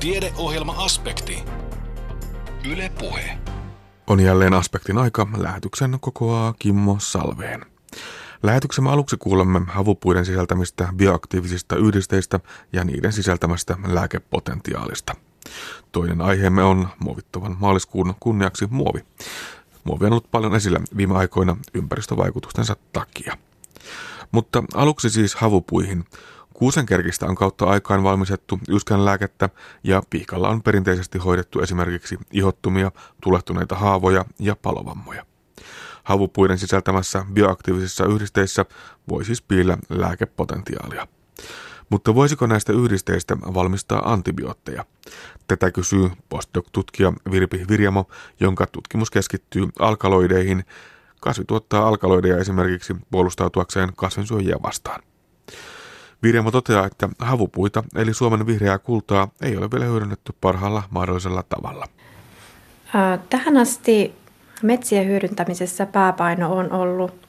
Tiedeohjelma-aspekti. Yle Puhe. On jälleen aspektin aika. Lähetyksen kokoaa Kimmo Salveen. Lähetyksemme aluksi kuulemme havupuiden sisältämistä bioaktiivisista yhdisteistä ja niiden sisältämästä lääkepotentiaalista. Toinen aiheemme on muovittuvan maaliskuun kunniaksi muovi. Muovi on ollut paljon esillä viime aikoina ympäristövaikutustensa takia. Mutta aluksi siis havupuihin. Kuusenkerkistä on kautta aikaan valmistettu yskän lääkettä ja pihkalla on perinteisesti hoidettu esimerkiksi ihottumia, tulehtuneita haavoja ja palovammoja. Havupuiden sisältämässä bioaktiivisissa yhdisteissä voi siis piillä lääkepotentiaalia. Mutta voisiko näistä yhdisteistä valmistaa antibiootteja? Tätä kysyy postdoc-tutkija Virpi Virjamo, jonka tutkimus keskittyy alkaloideihin. Kasvi tuottaa alkaloideja esimerkiksi puolustautuakseen kasvinsyöjiä vastaan. Virjamo toteaa, että havupuita eli Suomen vihreää kultaa ei ole vielä hyödynnetty parhaalla mahdollisella tavalla. Tähän asti metsien hyödyntämisessä pääpaino on ollut,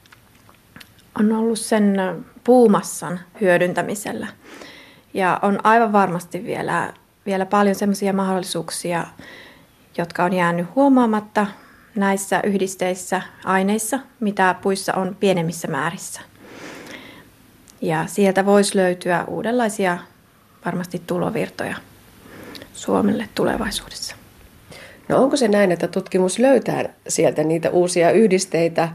on ollut sen puumassan hyödyntämisellä. Ja on aivan varmasti vielä, vielä paljon sellaisia mahdollisuuksia, jotka on jäänyt huomaamatta näissä yhdisteissä, aineissa, mitä puissa on pienemmissä määrissä. Ja sieltä voisi löytyä uudenlaisia varmasti tulovirtoja Suomelle tulevaisuudessa. No onko se näin, että tutkimus löytää sieltä niitä uusia yhdisteitä,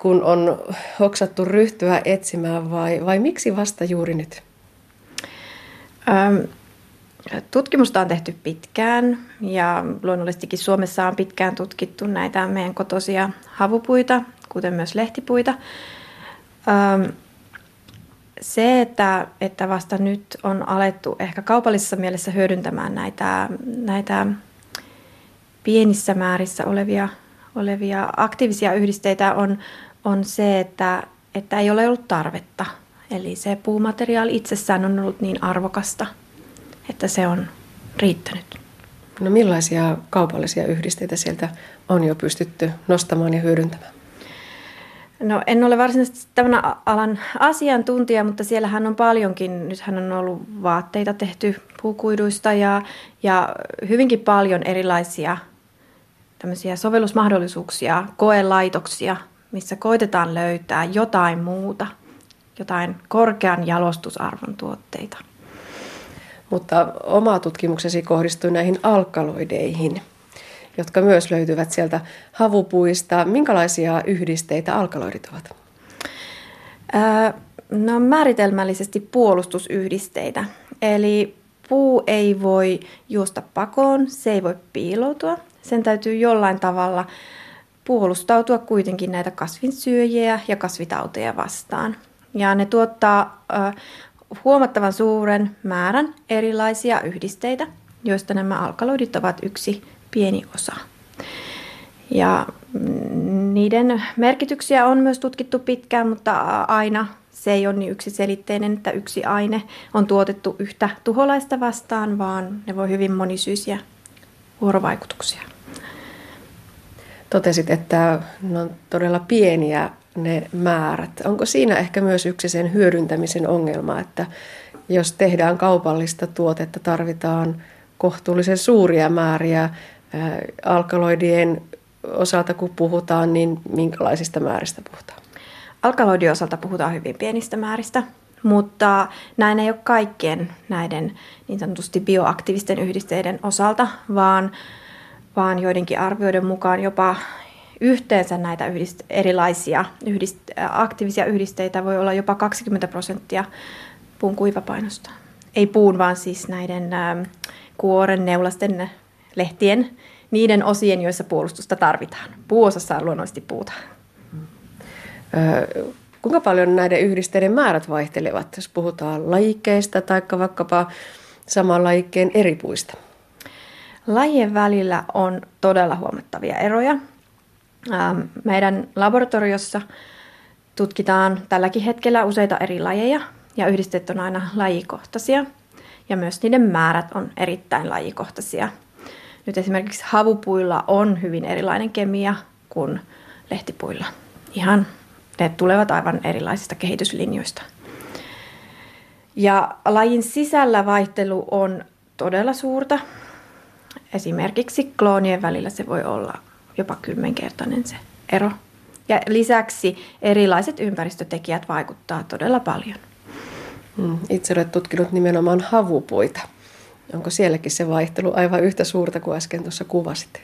kun on hoksattu ryhtyä etsimään vai, vai miksi vasta juuri nyt? Ähm, tutkimusta on tehty pitkään ja luonnollisestikin Suomessa on pitkään tutkittu näitä meidän kotoisia havupuita, kuten myös lehtipuita. Ähm, se, että, että vasta nyt on alettu ehkä kaupallisessa mielessä hyödyntämään näitä, näitä pienissä määrissä olevia, olevia aktiivisia yhdisteitä, on, on se, että, että ei ole ollut tarvetta. Eli se puumateriaali itsessään on ollut niin arvokasta, että se on riittänyt. No millaisia kaupallisia yhdisteitä sieltä on jo pystytty nostamaan ja hyödyntämään? No en ole varsinaisesti tämän alan asiantuntija, mutta siellähän on paljonkin, nythän on ollut vaatteita tehty puukuiduista ja, ja hyvinkin paljon erilaisia tämmöisiä sovellusmahdollisuuksia, koelaitoksia, missä koitetaan löytää jotain muuta, jotain korkean jalostusarvon tuotteita. Mutta oma tutkimuksesi kohdistui näihin alkaloideihin – jotka myös löytyvät sieltä havupuista. Minkälaisia yhdisteitä alkaloidit ovat? no määritelmällisesti puolustusyhdisteitä. Eli puu ei voi juosta pakoon, se ei voi piiloutua. Sen täytyy jollain tavalla puolustautua kuitenkin näitä kasvinsyöjiä ja kasvitauteja vastaan. Ja ne tuottaa huomattavan suuren määrän erilaisia yhdisteitä, joista nämä alkaloidit ovat yksi pieni osa. Ja niiden merkityksiä on myös tutkittu pitkään, mutta aina se ei ole niin yksiselitteinen, että yksi aine on tuotettu yhtä tuholaista vastaan, vaan ne voi hyvin monisyisiä vuorovaikutuksia. Totesit, että ne on todella pieniä ne määrät. Onko siinä ehkä myös yksi sen hyödyntämisen ongelma, että jos tehdään kaupallista tuotetta, tarvitaan kohtuullisen suuria määriä alkaloidien osalta kun puhutaan, niin minkälaisista määristä puhutaan? Alkaloidien osalta puhutaan hyvin pienistä määristä, mutta näin ei ole kaikkien näiden niin sanotusti bioaktiivisten yhdisteiden osalta, vaan, vaan joidenkin arvioiden mukaan jopa yhteensä näitä yhdist- erilaisia yhdist- aktiivisia yhdisteitä voi olla jopa 20 prosenttia puun kuivapainosta. Ei puun, vaan siis näiden kuoren, neulasten, lehtien, niiden osien, joissa puolustusta tarvitaan. Puuosassa on luonnollisesti puuta. Öö, kuinka paljon näiden yhdisteiden määrät vaihtelevat, jos puhutaan lajikkeista tai vaikkapa saman lajikkeen eri puista? Lajien välillä on todella huomattavia eroja. Meidän laboratoriossa tutkitaan tälläkin hetkellä useita eri lajeja ja yhdisteet on aina lajikohtaisia ja myös niiden määrät on erittäin lajikohtaisia – nyt esimerkiksi havupuilla on hyvin erilainen kemia kuin lehtipuilla. Ihan ne tulevat aivan erilaisista kehityslinjoista. Ja lajin sisällä vaihtelu on todella suurta. Esimerkiksi kloonien välillä se voi olla jopa kymmenkertainen se ero. Ja lisäksi erilaiset ympäristötekijät vaikuttaa todella paljon. Mm, itse olet tutkinut nimenomaan havupuita. Onko sielläkin se vaihtelu aivan yhtä suurta kuin äsken tuossa kuvasit?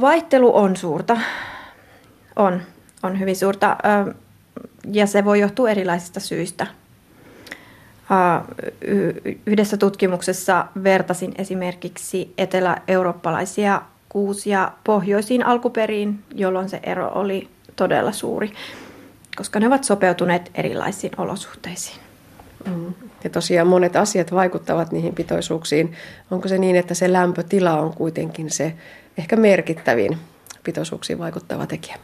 Vaihtelu on suurta. On, on hyvin suurta ja se voi johtua erilaisista syistä. Yhdessä tutkimuksessa vertasin esimerkiksi etelä-eurooppalaisia kuusia pohjoisiin alkuperiin, jolloin se ero oli todella suuri, koska ne ovat sopeutuneet erilaisiin olosuhteisiin. Ja tosiaan monet asiat vaikuttavat niihin pitoisuuksiin. Onko se niin, että se lämpötila on kuitenkin se ehkä merkittävin pitoisuuksiin vaikuttava tekijä?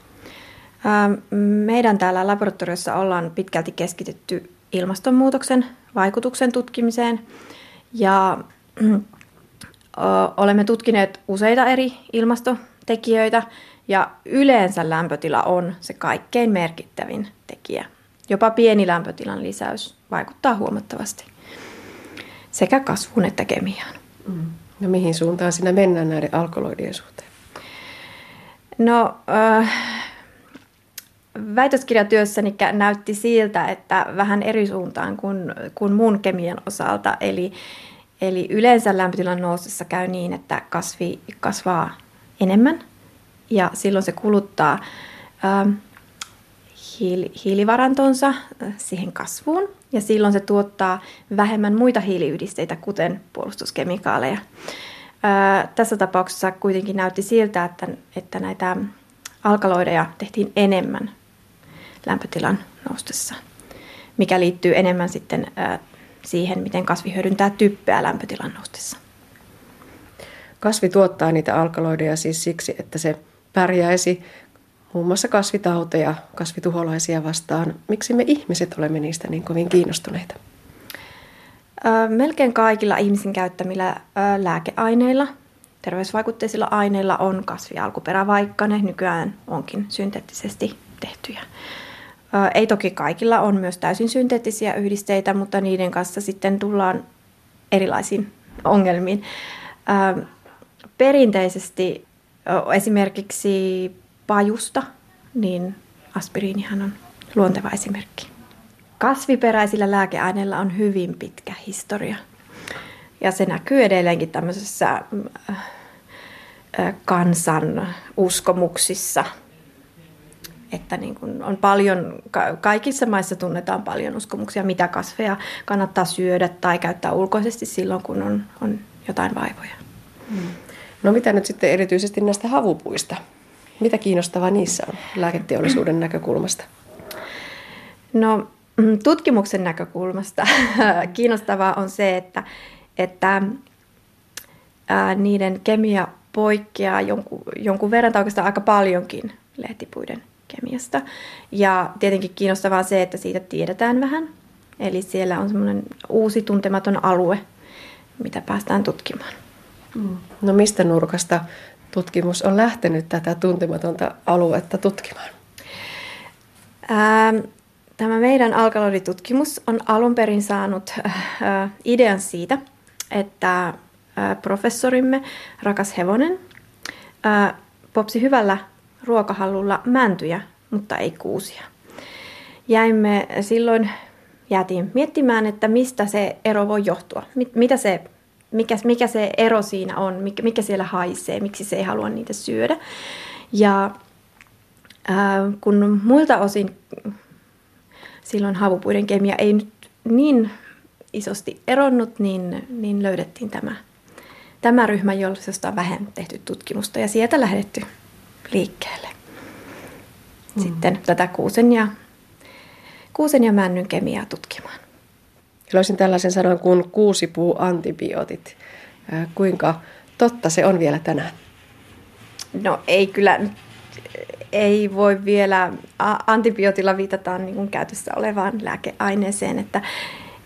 Meidän täällä laboratoriossa ollaan pitkälti keskitytty ilmastonmuutoksen vaikutuksen tutkimiseen ja olemme tutkineet useita eri ilmastotekijöitä ja yleensä lämpötila on se kaikkein merkittävin tekijä. Jopa pieni lämpötilan lisäys vaikuttaa huomattavasti sekä kasvuun että kemiaan. Mm. No mihin suuntaan sinä mennään näiden alkaloidien suhteen? No, äh, väitöskirjatyössäni näytti siltä, että vähän eri suuntaan kuin, kuin mun kemian osalta. Eli, eli yleensä lämpötilan noustessa käy niin, että kasvi kasvaa enemmän ja silloin se kuluttaa äh, hiili, hiilivarantonsa äh, siihen kasvuun ja silloin se tuottaa vähemmän muita hiiliyhdisteitä, kuten puolustuskemikaaleja. Ää, tässä tapauksessa kuitenkin näytti siltä, että, että näitä alkaloideja tehtiin enemmän lämpötilan noustessa, mikä liittyy enemmän sitten ää, siihen, miten kasvi hyödyntää typpeä lämpötilan noustessa. Kasvi tuottaa niitä alkaloideja siis siksi, että se pärjäisi muun muassa kasvitauteja, kasvituholaisia vastaan. Miksi me ihmiset olemme niistä niin kovin kiinnostuneita? Melkein kaikilla ihmisen käyttämillä lääkeaineilla, terveysvaikutteisilla aineilla on kasvialkuperä, vaikka ne nykyään onkin synteettisesti tehtyjä. Ei toki kaikilla on myös täysin synteettisiä yhdisteitä, mutta niiden kanssa sitten tullaan erilaisiin ongelmiin. Perinteisesti esimerkiksi pajusta, niin aspiriinihan on luonteva esimerkki. Kasviperäisillä lääkeaineilla on hyvin pitkä historia. Ja se näkyy edelleenkin tämmöisessä äh, äh, kansan uskomuksissa, että niin kun on paljon, kaikissa maissa tunnetaan paljon uskomuksia, mitä kasveja kannattaa syödä tai käyttää ulkoisesti silloin, kun on, on jotain vaivoja. Hmm. No mitä nyt sitten erityisesti näistä havupuista? Mitä kiinnostavaa niissä on lääketeollisuuden näkökulmasta? No mm, tutkimuksen näkökulmasta kiinnostavaa on se, että, että ää, niiden kemia poikkeaa jonkun, jonkun verran tai oikeastaan aika paljonkin lehtipuiden kemiasta. Ja tietenkin kiinnostavaa on se, että siitä tiedetään vähän. Eli siellä on semmoinen uusi tuntematon alue, mitä päästään tutkimaan. No mistä nurkasta tutkimus on lähtenyt tätä tuntematonta aluetta tutkimaan? Ähm, tämä meidän alkaloiditutkimus on alun perin saanut äh, äh, idean siitä, että äh, professorimme Rakas Hevonen popsi hyvällä ruokahallulla mäntyjä, mutta ei kuusia. Jäimme silloin, jäätiin miettimään, että mistä se ero voi johtua, mitä se mikä, mikä se ero siinä on, mikä, mikä siellä haisee, miksi se ei halua niitä syödä. Ja ää, kun muilta osin silloin havupuiden kemia ei nyt niin isosti eronnut, niin, niin löydettiin tämä, tämä ryhmä, josta on vähän tehty tutkimusta ja sieltä lähdetty liikkeelle. Mm. Sitten tätä kuusen ja, kuusen ja männyn kemiaa tutkimaan. Löysin tällaisen sanan kuin kuusipuu antibiootit. Kuinka totta se on vielä tänään? No ei kyllä, ei voi vielä, antibiootilla viitataan niin kuin käytössä olevaan lääkeaineeseen, että,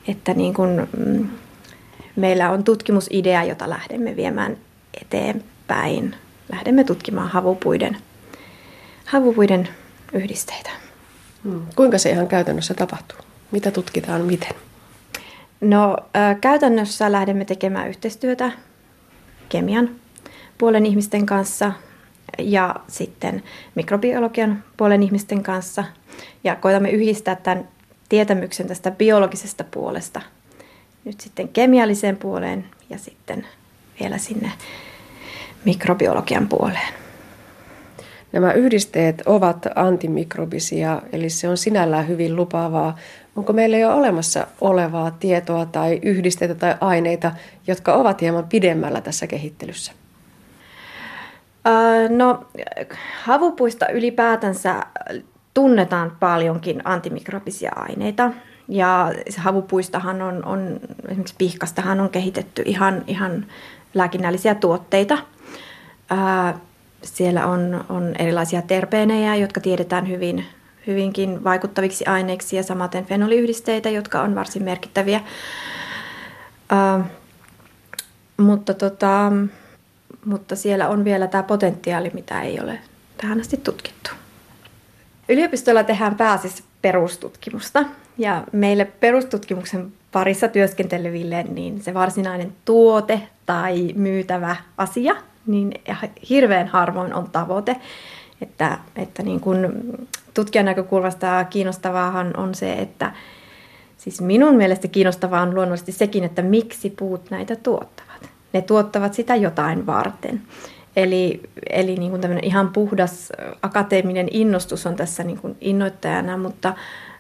että niin kuin, mm, meillä on tutkimusidea, jota lähdemme viemään eteenpäin. Lähdemme tutkimaan havupuiden, havupuiden yhdisteitä. Hmm. Kuinka se ihan käytännössä tapahtuu? Mitä tutkitaan miten? No käytännössä lähdemme tekemään yhteistyötä kemian puolen ihmisten kanssa ja sitten mikrobiologian puolen ihmisten kanssa. Ja koitamme yhdistää tämän tietämyksen tästä biologisesta puolesta nyt sitten kemialliseen puoleen ja sitten vielä sinne mikrobiologian puoleen. Nämä yhdisteet ovat antimikrobisia, eli se on sinällään hyvin lupaavaa. Onko meillä jo olemassa olevaa tietoa tai yhdisteitä tai aineita, jotka ovat hieman pidemmällä tässä kehittelyssä? No, havupuista ylipäätänsä tunnetaan paljonkin antimikrobisia aineita. Ja havupuistahan on, on esimerkiksi pihkastahan on kehitetty ihan, ihan lääkinnällisiä tuotteita. Siellä on, on erilaisia terpeenejä, jotka tiedetään hyvin, hyvinkin vaikuttaviksi aineiksi ja samaten fenoliyhdisteitä, jotka on varsin merkittäviä. Ää, mutta, tota, mutta siellä on vielä tämä potentiaali, mitä ei ole tähän asti tutkittu. Yliopistolla tehdään pääasiassa perustutkimusta ja meille perustutkimuksen parissa työskenteleville niin se varsinainen tuote tai myytävä asia niin hirveän harvoin on tavoite. Että, että niin kuin tutkijan näkökulmasta kiinnostavaahan on se, että siis minun mielestä kiinnostavaa on luonnollisesti sekin, että miksi puut näitä tuottavat. Ne tuottavat sitä jotain varten. Eli, eli niin kuin ihan puhdas akateeminen innostus on tässä niin kuin innoittajana, mutta,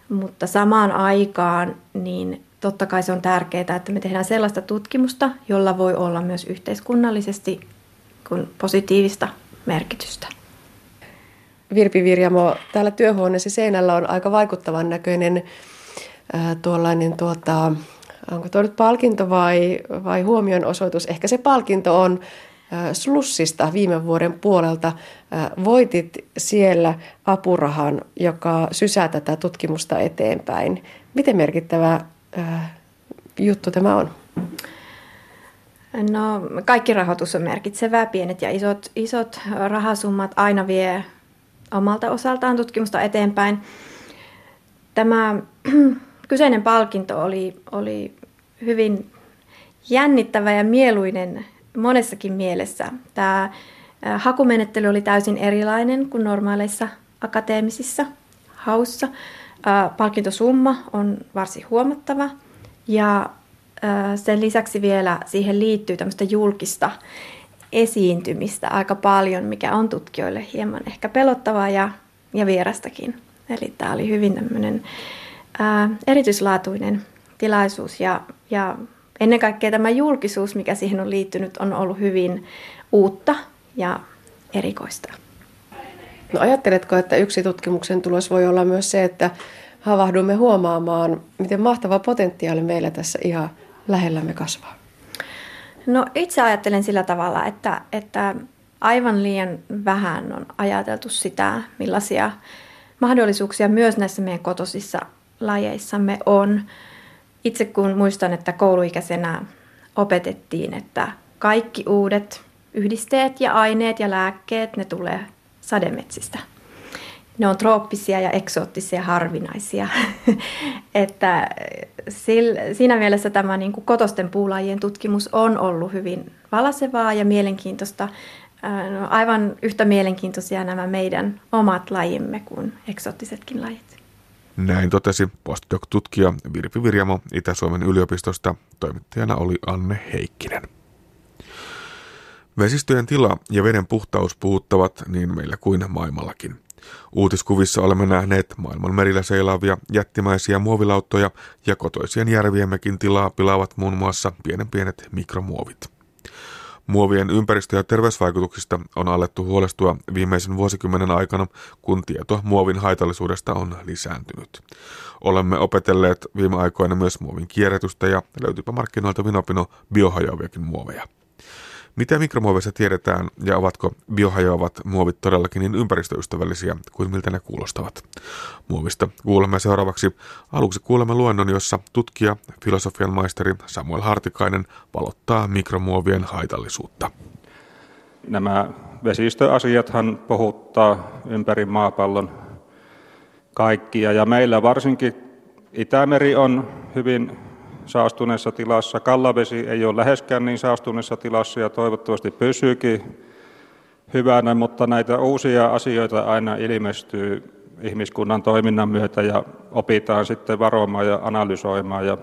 mutta samaan aikaan niin totta kai se on tärkeää, että me tehdään sellaista tutkimusta, jolla voi olla myös yhteiskunnallisesti kun positiivista merkitystä. Virpi Virjamo, täällä työhuoneessa seinällä on aika vaikuttavan näköinen ää, tuollainen tuota, onko tuo nyt palkinto vai, vai huomionosoitus? Ehkä se palkinto on Slussista viime vuoden puolelta. Voitit siellä apurahan, joka sysää tätä tutkimusta eteenpäin. Miten merkittävä juttu tämä on? No, kaikki rahoitus on merkitsevää. Pienet ja isot, isot rahasummat aina vie omalta osaltaan tutkimusta eteenpäin. Tämä kyseinen palkinto oli, oli hyvin jännittävä ja mieluinen monessakin mielessä. Tämä hakumenettely oli täysin erilainen kuin normaaleissa akateemisissa haussa. Palkintosumma on varsin huomattava ja sen lisäksi vielä siihen liittyy tämmöistä julkista esiintymistä aika paljon, mikä on tutkijoille hieman ehkä pelottavaa ja, ja vierastakin. Eli tämä oli hyvin tämmöinen ää, erityislaatuinen tilaisuus ja, ja ennen kaikkea tämä julkisuus, mikä siihen on liittynyt, on ollut hyvin uutta ja erikoista. No ajatteletko, että yksi tutkimuksen tulos voi olla myös se, että havahdumme huomaamaan, miten mahtava potentiaali meillä tässä ihan lähellämme kasvaa? No itse ajattelen sillä tavalla, että, että aivan liian vähän on ajateltu sitä, millaisia mahdollisuuksia myös näissä meidän kotosissa lajeissamme on. Itse kun muistan, että kouluikäisenä opetettiin, että kaikki uudet yhdisteet ja aineet ja lääkkeet, ne tulee sademetsistä ne on trooppisia ja eksoottisia harvinaisia. että siinä mielessä tämä niin kuin kotosten puulajien tutkimus on ollut hyvin valasevaa ja mielenkiintoista. No, aivan yhtä mielenkiintoisia nämä meidän omat lajimme kuin eksoottisetkin lajit. Näin totesi postdoc-tutkija Virpi Virjamo Itä-Suomen yliopistosta. Toimittajana oli Anne Heikkinen. Vesistöjen tila ja veden puhtaus puhuttavat niin meillä kuin maailmallakin – Uutiskuvissa olemme nähneet maailman merillä seilaavia jättimäisiä muovilauttoja ja kotoisien järviemmekin tilaa pilaavat muun muassa pienen pienet mikromuovit. Muovien ympäristö- ja terveysvaikutuksista on alettu huolestua viimeisen vuosikymmenen aikana, kun tieto muovin haitallisuudesta on lisääntynyt. Olemme opetelleet viime aikoina myös muovin kierrätystä ja löytyypä markkinoilta vinopino biohajoaviakin muoveja. Mitä mikromuoveista tiedetään ja ovatko biohajoavat muovit todellakin niin ympäristöystävällisiä kuin miltä ne kuulostavat? Muovista kuulemme seuraavaksi. Aluksi kuulemme luennon, jossa tutkija, filosofian maisteri Samuel Hartikainen valottaa mikromuovien haitallisuutta. Nämä vesistöasiathan puhuttaa ympäri maapallon kaikkia ja meillä varsinkin Itämeri on hyvin saastuneessa tilassa. Kallavesi ei ole läheskään niin saastuneessa tilassa ja toivottavasti pysyykin hyvänä, mutta näitä uusia asioita aina ilmestyy ihmiskunnan toiminnan myötä ja opitaan sitten varomaan ja analysoimaan. Ja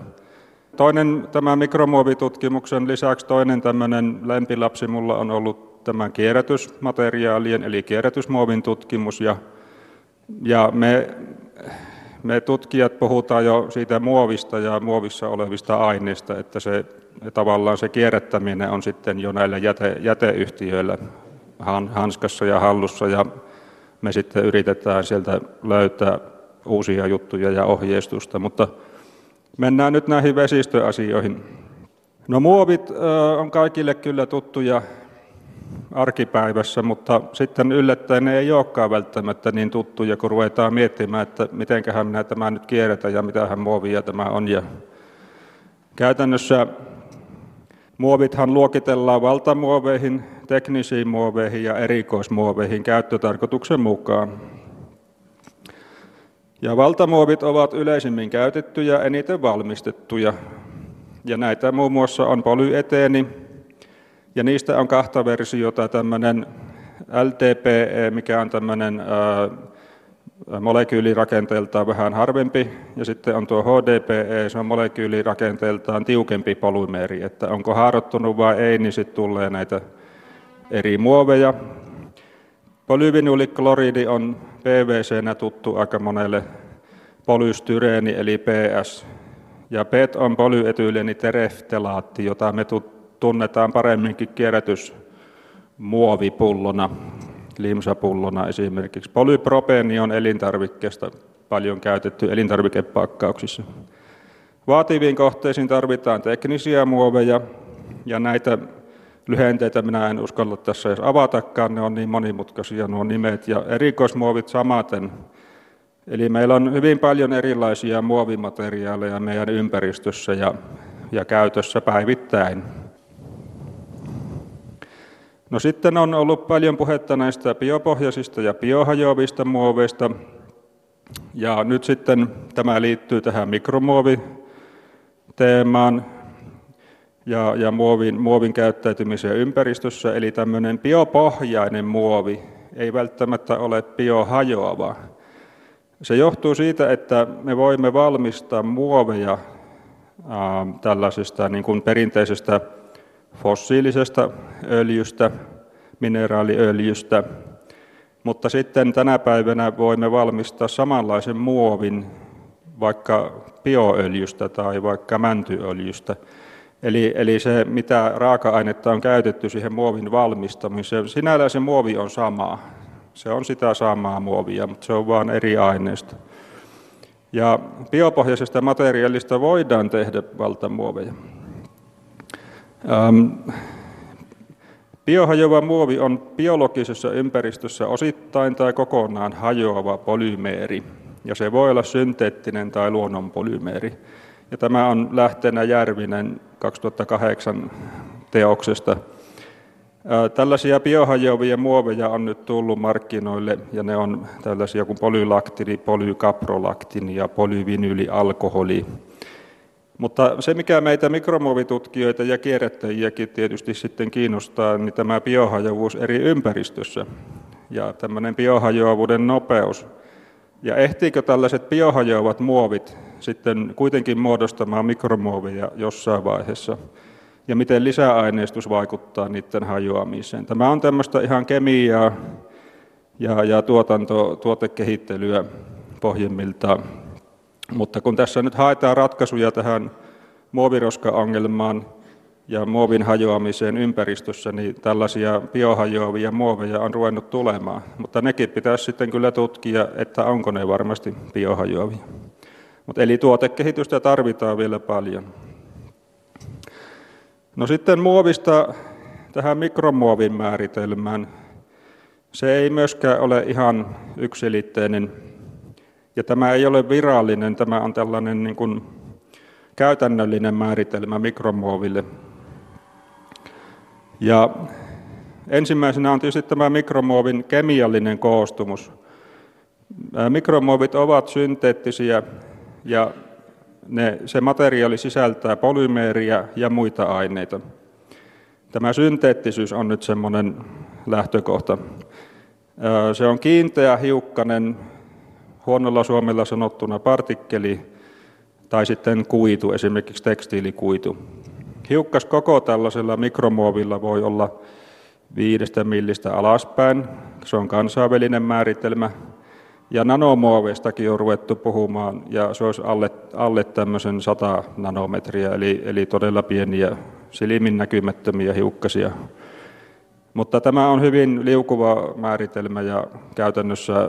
toinen tämän mikromuovitutkimuksen lisäksi toinen tämmöinen lempilapsi mulla on ollut tämän kierrätysmateriaalien eli kierrätysmuovin tutkimus ja, ja me me tutkijat puhutaan jo siitä muovista ja muovissa olevista aineista, että se, tavallaan se kierrättäminen on sitten jo näillä jäte, jäteyhtiöillä hanskassa ja hallussa ja me sitten yritetään sieltä löytää uusia juttuja ja ohjeistusta, mutta mennään nyt näihin vesistöasioihin. No muovit on kaikille kyllä tuttuja arkipäivässä, mutta sitten yllättäen ne ei olekaan välttämättä niin tuttuja, kun ruvetaan miettimään, että mitenköhän minä tämä nyt kierrätän ja mitähän muovia tämä on. Ja käytännössä muovithan luokitellaan valtamuoveihin, teknisiin muoveihin ja erikoismuoveihin käyttötarkoituksen mukaan. Ja valtamuovit ovat yleisimmin käytettyjä, eniten valmistettuja. Ja näitä muun muassa on polyeteeni, ja niistä on kahta versiota, tämmöinen LTPE, mikä on tämmöinen molekyylirakenteeltaan vähän harvempi, ja sitten on tuo HDPE, se on molekyylirakenteeltaan tiukempi polymeeri, että onko haarottunut vai ei, niin sitten tulee näitä eri muoveja. Polyvinylikloridi on PVC-nä tuttu aika monelle polystyreeni eli PS, ja PET on polyetyyleni tereftelaatti, jota me tunnetaan paremminkin kierrätysmuovipullona, limsapullona esimerkiksi. Polypropeeni on elintarvikkeesta paljon käytetty elintarvikepakkauksissa. Vaativiin kohteisiin tarvitaan teknisiä muoveja, ja näitä lyhenteitä minä en uskalla tässä edes avatakaan, ne on niin monimutkaisia nuo nimet, ja erikoismuovit samaten. Eli meillä on hyvin paljon erilaisia muovimateriaaleja meidän ympäristössä ja, ja käytössä päivittäin. No sitten on ollut paljon puhetta näistä biopohjaisista ja biohajoavista muoveista. Ja nyt sitten tämä liittyy tähän mikromuoviteemaan ja, ja muovin, muovin käyttäytymiseen ympäristössä. Eli tämmöinen biopohjainen muovi ei välttämättä ole biohajoava. Se johtuu siitä, että me voimme valmistaa muoveja ää, tällaisesta niin kuin perinteisestä fossiilisesta öljystä, mineraaliöljystä, mutta sitten tänä päivänä voimme valmistaa samanlaisen muovin vaikka bioöljystä tai vaikka mäntyöljystä. Eli, eli se, mitä raaka-ainetta on käytetty siihen muovin valmistamiseen, sinällään se muovi on sama. Se on sitä samaa muovia, mutta se on vain eri aineista. Ja biopohjaisesta materiaalista voidaan tehdä valtamuoveja. Ähm, biohajoava muovi on biologisessa ympäristössä osittain tai kokonaan hajoava polymeeri, ja se voi olla synteettinen tai luonnonpolymeeri. Ja tämä on lähteenä Järvinen 2008 teoksesta. Äh, tällaisia biohajoavia muoveja on nyt tullut markkinoille, ja ne on tällaisia kuin polylaktini, polykaprolaktini ja polyvinyylialkoholi. Mutta se, mikä meitä mikromuovitutkijoita ja kierrättäjiäkin tietysti sitten kiinnostaa, niin tämä biohajoavuus eri ympäristössä ja tämmöinen biohajoavuuden nopeus. Ja ehtiikö tällaiset biohajoavat muovit sitten kuitenkin muodostamaan mikromuovia jossain vaiheessa? Ja miten lisäaineistus vaikuttaa niiden hajoamiseen? Tämä on tämmöistä ihan kemiaa ja, ja tuotanto, tuotekehittelyä pohjimmiltaan. Mutta kun tässä nyt haetaan ratkaisuja tähän muoviroska-ongelmaan ja muovin hajoamiseen ympäristössä, niin tällaisia biohajoavia muoveja on ruvennut tulemaan. Mutta nekin pitäisi sitten kyllä tutkia, että onko ne varmasti biohajoavia. Mutta eli tuotekehitystä tarvitaan vielä paljon. No sitten muovista tähän mikromuovin määritelmään. Se ei myöskään ole ihan yksilitteinen ja tämä ei ole virallinen, tämä on tällainen niin kuin käytännöllinen määritelmä mikromuoville. Ja ensimmäisenä on tietysti tämä mikromuovin kemiallinen koostumus. Mikromuovit ovat synteettisiä ja ne, se materiaali sisältää polymeeriä ja muita aineita. Tämä synteettisyys on nyt semmoinen lähtökohta. Se on kiinteä, hiukkanen, huonolla suomella sanottuna partikkeli tai sitten kuitu, esimerkiksi tekstiilikuitu. Hiukkas koko tällaisella mikromuovilla voi olla viidestä millistä alaspäin. Se on kansainvälinen määritelmä. Ja nanomuoveistakin on ruvettu puhumaan, ja se olisi alle, alle tämmöisen 100 nanometriä, eli, eli todella pieniä silmin näkymättömiä hiukkasia. Mutta tämä on hyvin liukuva määritelmä ja käytännössä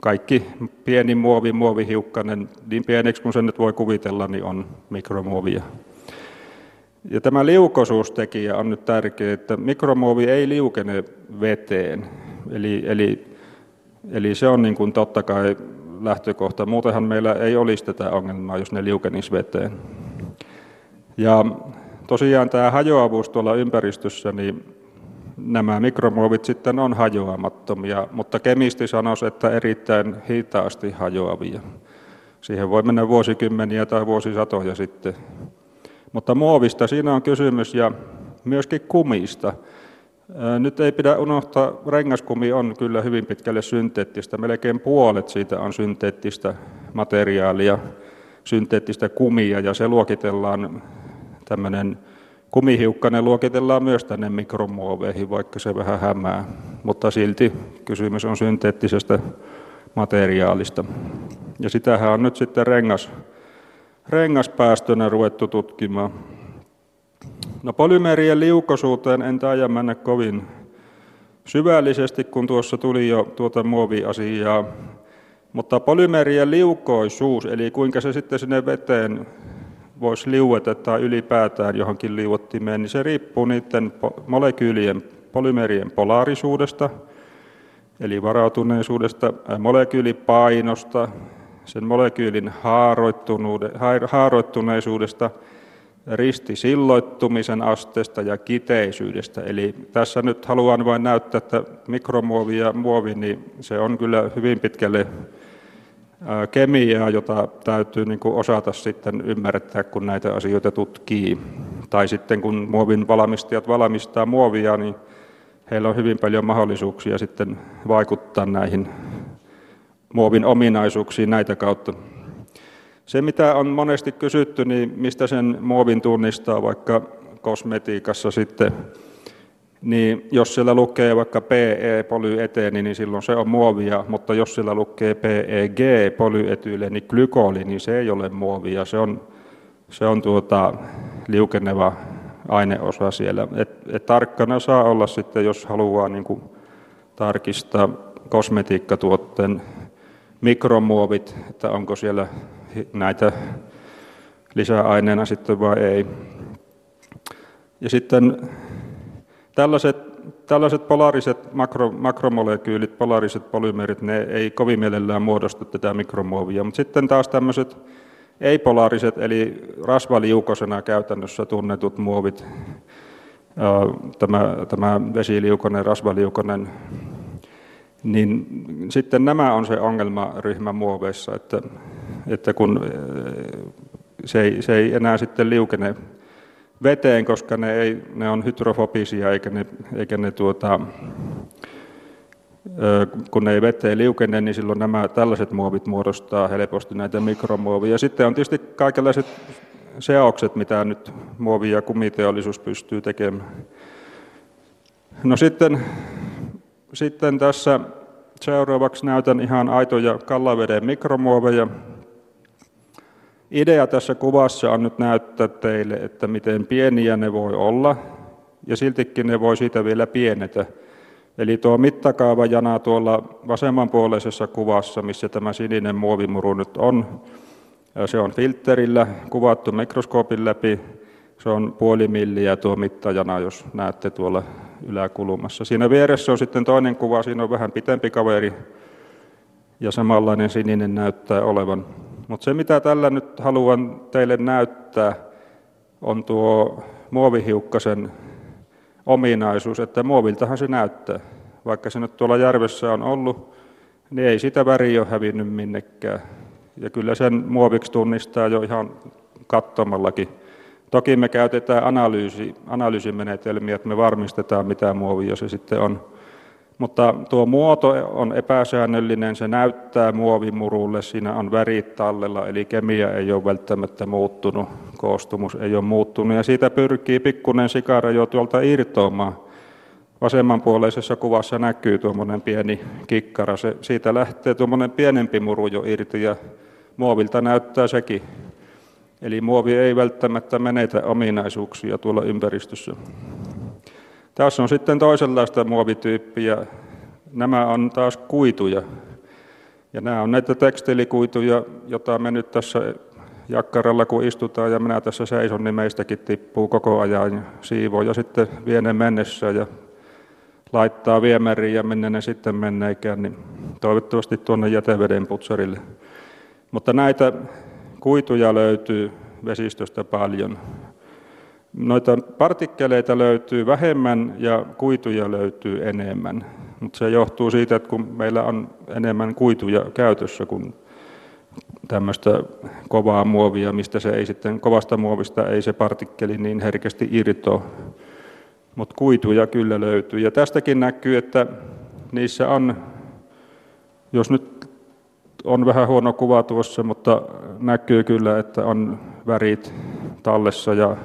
kaikki pieni muovi, muovihiukkanen, niin pieneksi kuin sen nyt voi kuvitella, niin on mikromuovia. Ja tämä liukosuustekijä on nyt tärkeä, että mikromuovi ei liukene veteen. Eli, eli, eli se on niin kuin totta kai lähtökohta. Muutenhan meillä ei olisi tätä ongelmaa, jos ne liukenisi veteen. Ja tosiaan tämä hajoavuus tuolla ympäristössä, niin nämä mikromuovit sitten on hajoamattomia, mutta kemisti sanoisi, että erittäin hitaasti hajoavia. Siihen voi mennä vuosikymmeniä tai vuosisatoja sitten. Mutta muovista siinä on kysymys ja myöskin kumista. Nyt ei pidä unohtaa, rengaskumi on kyllä hyvin pitkälle synteettistä. Melkein puolet siitä on synteettistä materiaalia, synteettistä kumia ja se luokitellaan tämmöinen Kumihiukkanen luokitellaan myös tänne mikromuoveihin, vaikka se vähän hämää, mutta silti kysymys on synteettisestä materiaalista. Ja sitähän on nyt sitten rengas, rengaspäästönä ruvettu tutkimaan. No polymerien liukosuuteen en taida mennä kovin syvällisesti, kun tuossa tuli jo tuota muoviasiaa. Mutta polymerien liukoisuus, eli kuinka se sitten sinne veteen voisi liueta tai ylipäätään johonkin liuottimeen, niin se riippuu niiden molekyylien, polymerien polaarisuudesta, eli varautuneisuudesta, molekyylipainosta, sen molekyylin haaroittuneisuudesta, ristisilloittumisen asteesta ja kiteisyydestä. Eli tässä nyt haluan vain näyttää, että mikromuovi ja muovi, niin se on kyllä hyvin pitkälle kemiaa, jota täytyy niin kuin osata sitten ymmärtää, kun näitä asioita tutkii. Tai sitten kun muovin valmistajat valmistaa muovia, niin heillä on hyvin paljon mahdollisuuksia sitten vaikuttaa näihin muovin ominaisuuksiin näitä kautta. Se, mitä on monesti kysytty, niin mistä sen muovin tunnistaa vaikka kosmetiikassa sitten, niin jos siellä lukee vaikka PE polyeteeni, niin silloin se on muovia, mutta jos siellä lukee PEG polyetyleeni glykoli, niin se ei ole muovia, se on, se on tuota, liukeneva aineosa siellä. Et, et tarkkana saa olla sitten, jos haluaa niin kuin tarkistaa kosmetiikkatuotteen mikromuovit, että onko siellä näitä lisäaineena sitten vai ei. Ja sitten Tällaiset, tällaiset polaariset makro, makromolekyylit, polaariset polymerit, ne ei kovin mielellään muodostu tätä mikromuovia, mutta sitten taas tämmöiset ei-polaariset, eli rasvaliukosena käytännössä tunnetut muovit, tämä, tämä vesiliukonen, rasvaliukonen, niin sitten nämä on se ongelmaryhmä muoveissa, että, että kun se ei, se ei enää sitten liukene veteen, koska ne, ei, ne on hydrofobisia eikä ne, eikä ne tuota, kun ne ei veteen liukene, niin silloin nämä tällaiset muovit muodostaa helposti näitä mikromuovia. Sitten on tietysti kaikenlaiset seokset, mitä nyt muovi- ja kumiteollisuus pystyy tekemään. No sitten, sitten tässä seuraavaksi näytän ihan aitoja kallaveden mikromuoveja. Idea tässä kuvassa on nyt näyttää teille, että miten pieniä ne voi olla, ja siltikin ne voi siitä vielä pienetä. Eli tuo mittakaavajana tuolla vasemmanpuoleisessa kuvassa, missä tämä sininen muovimuru nyt on, se on filterillä kuvattu mikroskoopin läpi. Se on puoli milliä tuo mittajana, jos näette tuolla yläkulmassa. Siinä vieressä on sitten toinen kuva, siinä on vähän pitempi kaveri, ja samanlainen sininen näyttää olevan. Mutta se, mitä tällä nyt haluan teille näyttää, on tuo muovihiukkasen ominaisuus, että muoviltahan se näyttää. Vaikka se nyt tuolla järvessä on ollut, niin ei sitä väri ole hävinnyt minnekään. Ja kyllä sen muoviksi tunnistaa jo ihan katsomallakin. Toki me käytetään analyysi, analyysimenetelmiä, että me varmistetaan mitä muovia se sitten on. Mutta tuo muoto on epäsäännöllinen, se näyttää muovimurulle, siinä on värit tallella, eli kemia ei ole välttämättä muuttunut, koostumus ei ole muuttunut, ja siitä pyrkii pikkunen sikara jo tuolta irtoamaan. Vasemmanpuoleisessa kuvassa näkyy tuommoinen pieni kikkara, se, siitä lähtee tuommoinen pienempi muru jo irti, ja muovilta näyttää sekin. Eli muovi ei välttämättä menetä ominaisuuksia tuolla ympäristössä. Tässä on sitten toisenlaista muovityyppiä. Nämä on taas kuituja. Ja nämä on näitä tekstiilikuituja, joita me nyt tässä jakkaralla kun istutaan ja minä tässä seison, niin meistäkin tippuu koko ajan siivoja ja sitten viene mennessä ja laittaa viemäriin ja minne ne sitten menneikään, niin toivottavasti tuonne jäteveden putsarille. Mutta näitä kuituja löytyy vesistöstä paljon. Noita partikkeleita löytyy vähemmän ja kuituja löytyy enemmän. Mutta se johtuu siitä, että kun meillä on enemmän kuituja käytössä kuin tämmöistä kovaa muovia, mistä se ei sitten, kovasta muovista ei se partikkeli niin herkästi irtoa. Mutta kuituja kyllä löytyy. Ja tästäkin näkyy, että niissä on, jos nyt on vähän huono kuva tuossa, mutta näkyy kyllä, että on värit tallessa ja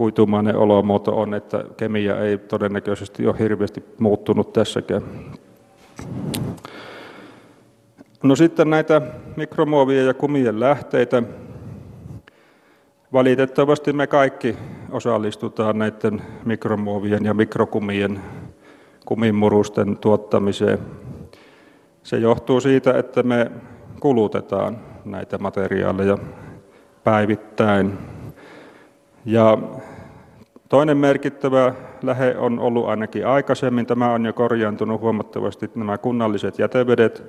kuitumainen olomuoto on, että kemia ei todennäköisesti ole hirveästi muuttunut tässäkään. No sitten näitä mikromuovia ja kumien lähteitä. Valitettavasti me kaikki osallistutaan näiden mikromuovien ja mikrokumien kumimurusten tuottamiseen. Se johtuu siitä, että me kulutetaan näitä materiaaleja päivittäin. Ja toinen merkittävä lähe on ollut ainakin aikaisemmin, tämä on jo korjaantunut huomattavasti, nämä kunnalliset jätevedet.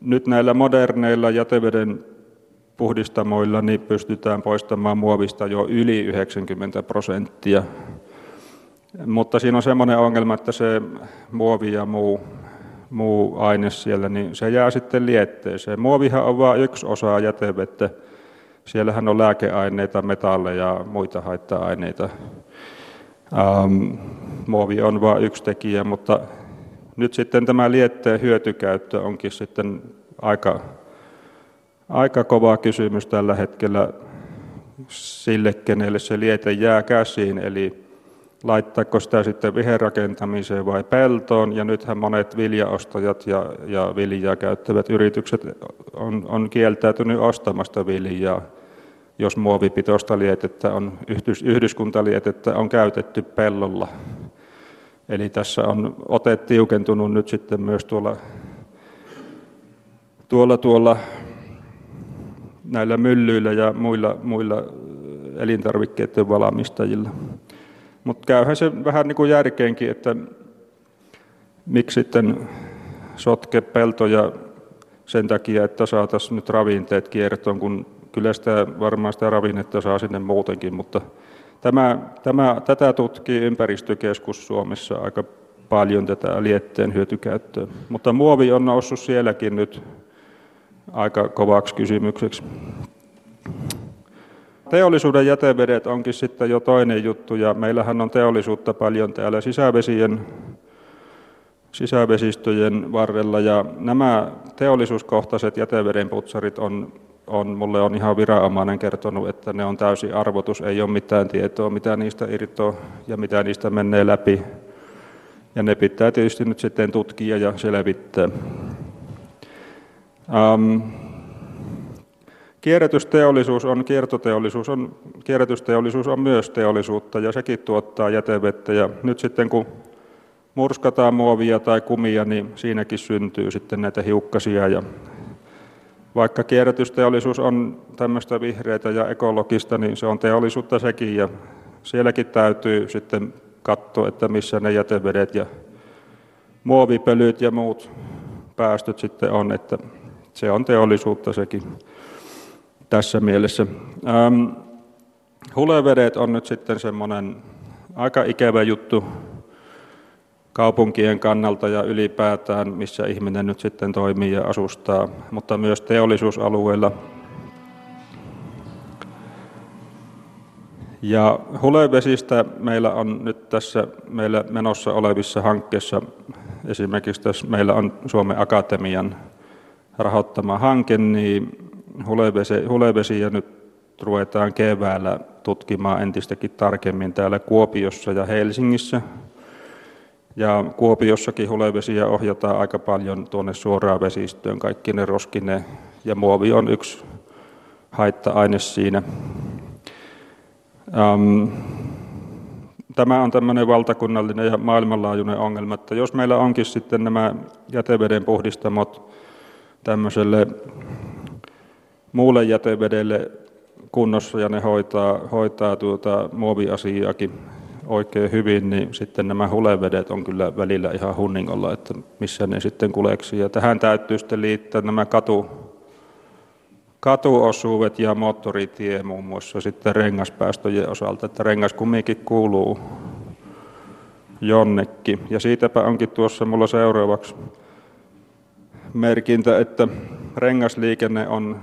Nyt näillä moderneilla jäteveden puhdistamoilla niin pystytään poistamaan muovista jo yli 90 prosenttia. Mutta siinä on semmoinen ongelma, että se muovi ja muu, muu aine siellä, niin se jää sitten lietteeseen. Muovihan on vain yksi osa jätevettä Siellähän on lääkeaineita, metalleja ja muita haitta-aineita. Ähm, muovi on vain yksi tekijä, mutta nyt sitten tämä lietteen hyötykäyttö onkin sitten aika, aika kova kysymys tällä hetkellä sille, kenelle se liete jää käsiin, eli laittaako sitä sitten viherrakentamiseen vai peltoon, ja nythän monet viljaostajat ja, ja viljaa käyttävät yritykset on, on kieltäytynyt ostamasta viljaa jos muovipitoista lietettä on, yhdys, yhdyskuntalietettä on käytetty pellolla. Eli tässä on ote tiukentunut nyt sitten myös tuolla, tuolla, tuolla näillä myllyillä ja muilla, muilla elintarvikkeiden valmistajilla. Mutta käyhän se vähän niin kuin järkeenkin, että miksi sitten sotke peltoja sen takia, että saataisiin nyt ravinteet kiertoon, kun kyllä sitä, varmaan sitä ravinnetta saa sinne muutenkin, mutta tämä, tämä, tätä tutkii ympäristökeskus Suomessa aika paljon tätä lietteen hyötykäyttöä. Mutta muovi on noussut sielläkin nyt aika kovaksi kysymykseksi. Teollisuuden jätevedet onkin sitten jo toinen juttu, ja meillähän on teollisuutta paljon täällä sisävesien, sisävesistöjen varrella, ja nämä teollisuuskohtaiset jätevedenputsarit on on, mulle on ihan viranomainen kertonut, että ne on täysin arvotus, ei ole mitään tietoa, mitä niistä irtoaa ja mitä niistä menee läpi. Ja ne pitää tietysti nyt sitten tutkia ja selvittää. Um, kierrätysteollisuus on, kiertoteollisuus on, kierrätysteollisuus on myös teollisuutta ja sekin tuottaa jätevettä. Ja nyt sitten kun murskataan muovia tai kumia, niin siinäkin syntyy sitten näitä hiukkasia ja vaikka kierrätysteollisuus on tämmöistä vihreitä ja ekologista, niin se on teollisuutta sekin ja sielläkin täytyy sitten katsoa, että missä ne jätevedet ja muovipölyt ja muut päästöt sitten on, että se on teollisuutta sekin tässä mielessä. Ähm, hulevedet on nyt sitten semmoinen aika ikävä juttu. Kaupunkien kannalta ja ylipäätään, missä ihminen nyt sitten toimii ja asustaa, mutta myös teollisuusalueilla. Ja hulevesistä meillä on nyt tässä meillä menossa olevissa hankkeissa, esimerkiksi tässä meillä on Suomen Akatemian rahoittama hanke, niin hulevesiä nyt ruvetaan keväällä tutkimaan entistäkin tarkemmin täällä Kuopiossa ja Helsingissä. Ja Kuopiossakin hulevesiä ohjataan aika paljon tuonne suoraan vesistöön, kaikki ne roskine ja muovi on yksi haitta-aine siinä. Tämä on tämmöinen valtakunnallinen ja maailmanlaajuinen ongelma, että jos meillä onkin sitten nämä jäteveden puhdistamot tämmöiselle muulle jätevedelle kunnossa ja ne hoitaa, hoitaa tuota muoviasiaakin oikein hyvin, niin sitten nämä hulevedet on kyllä välillä ihan hunningolla, että missä ne sitten kuleksi. Ja tähän täytyy sitten liittää nämä katu, katuosuudet ja moottoritie muun muassa sitten rengaspäästöjen osalta, että rengas kumminkin kuuluu jonnekin. Ja siitäpä onkin tuossa mulla seuraavaksi merkintä, että rengasliikenne on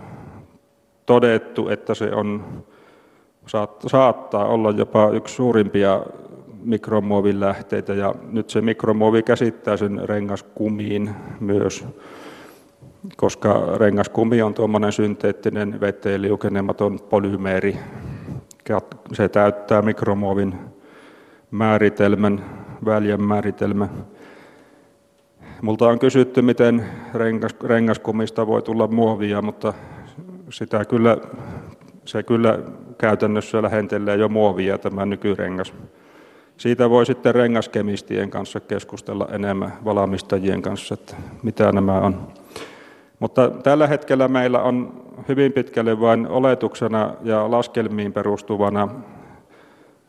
todettu, että se on, saattaa olla jopa yksi suurimpia mikromuovin lähteitä ja nyt se mikromuovi käsittää sen rengaskumiin myös, koska rengaskumi on tuommoinen synteettinen veteen liukenematon polymeeri. Se täyttää mikromuovin määritelmän, väljän määritelmän. Multa on kysytty, miten rengas, rengaskumista voi tulla muovia, mutta sitä kyllä, se kyllä käytännössä lähentelee jo muovia tämä nykyrengas. Siitä voi sitten rengaskemistien kanssa keskustella enemmän valmistajien kanssa, että mitä nämä on. Mutta tällä hetkellä meillä on hyvin pitkälle vain oletuksena ja laskelmiin perustuvana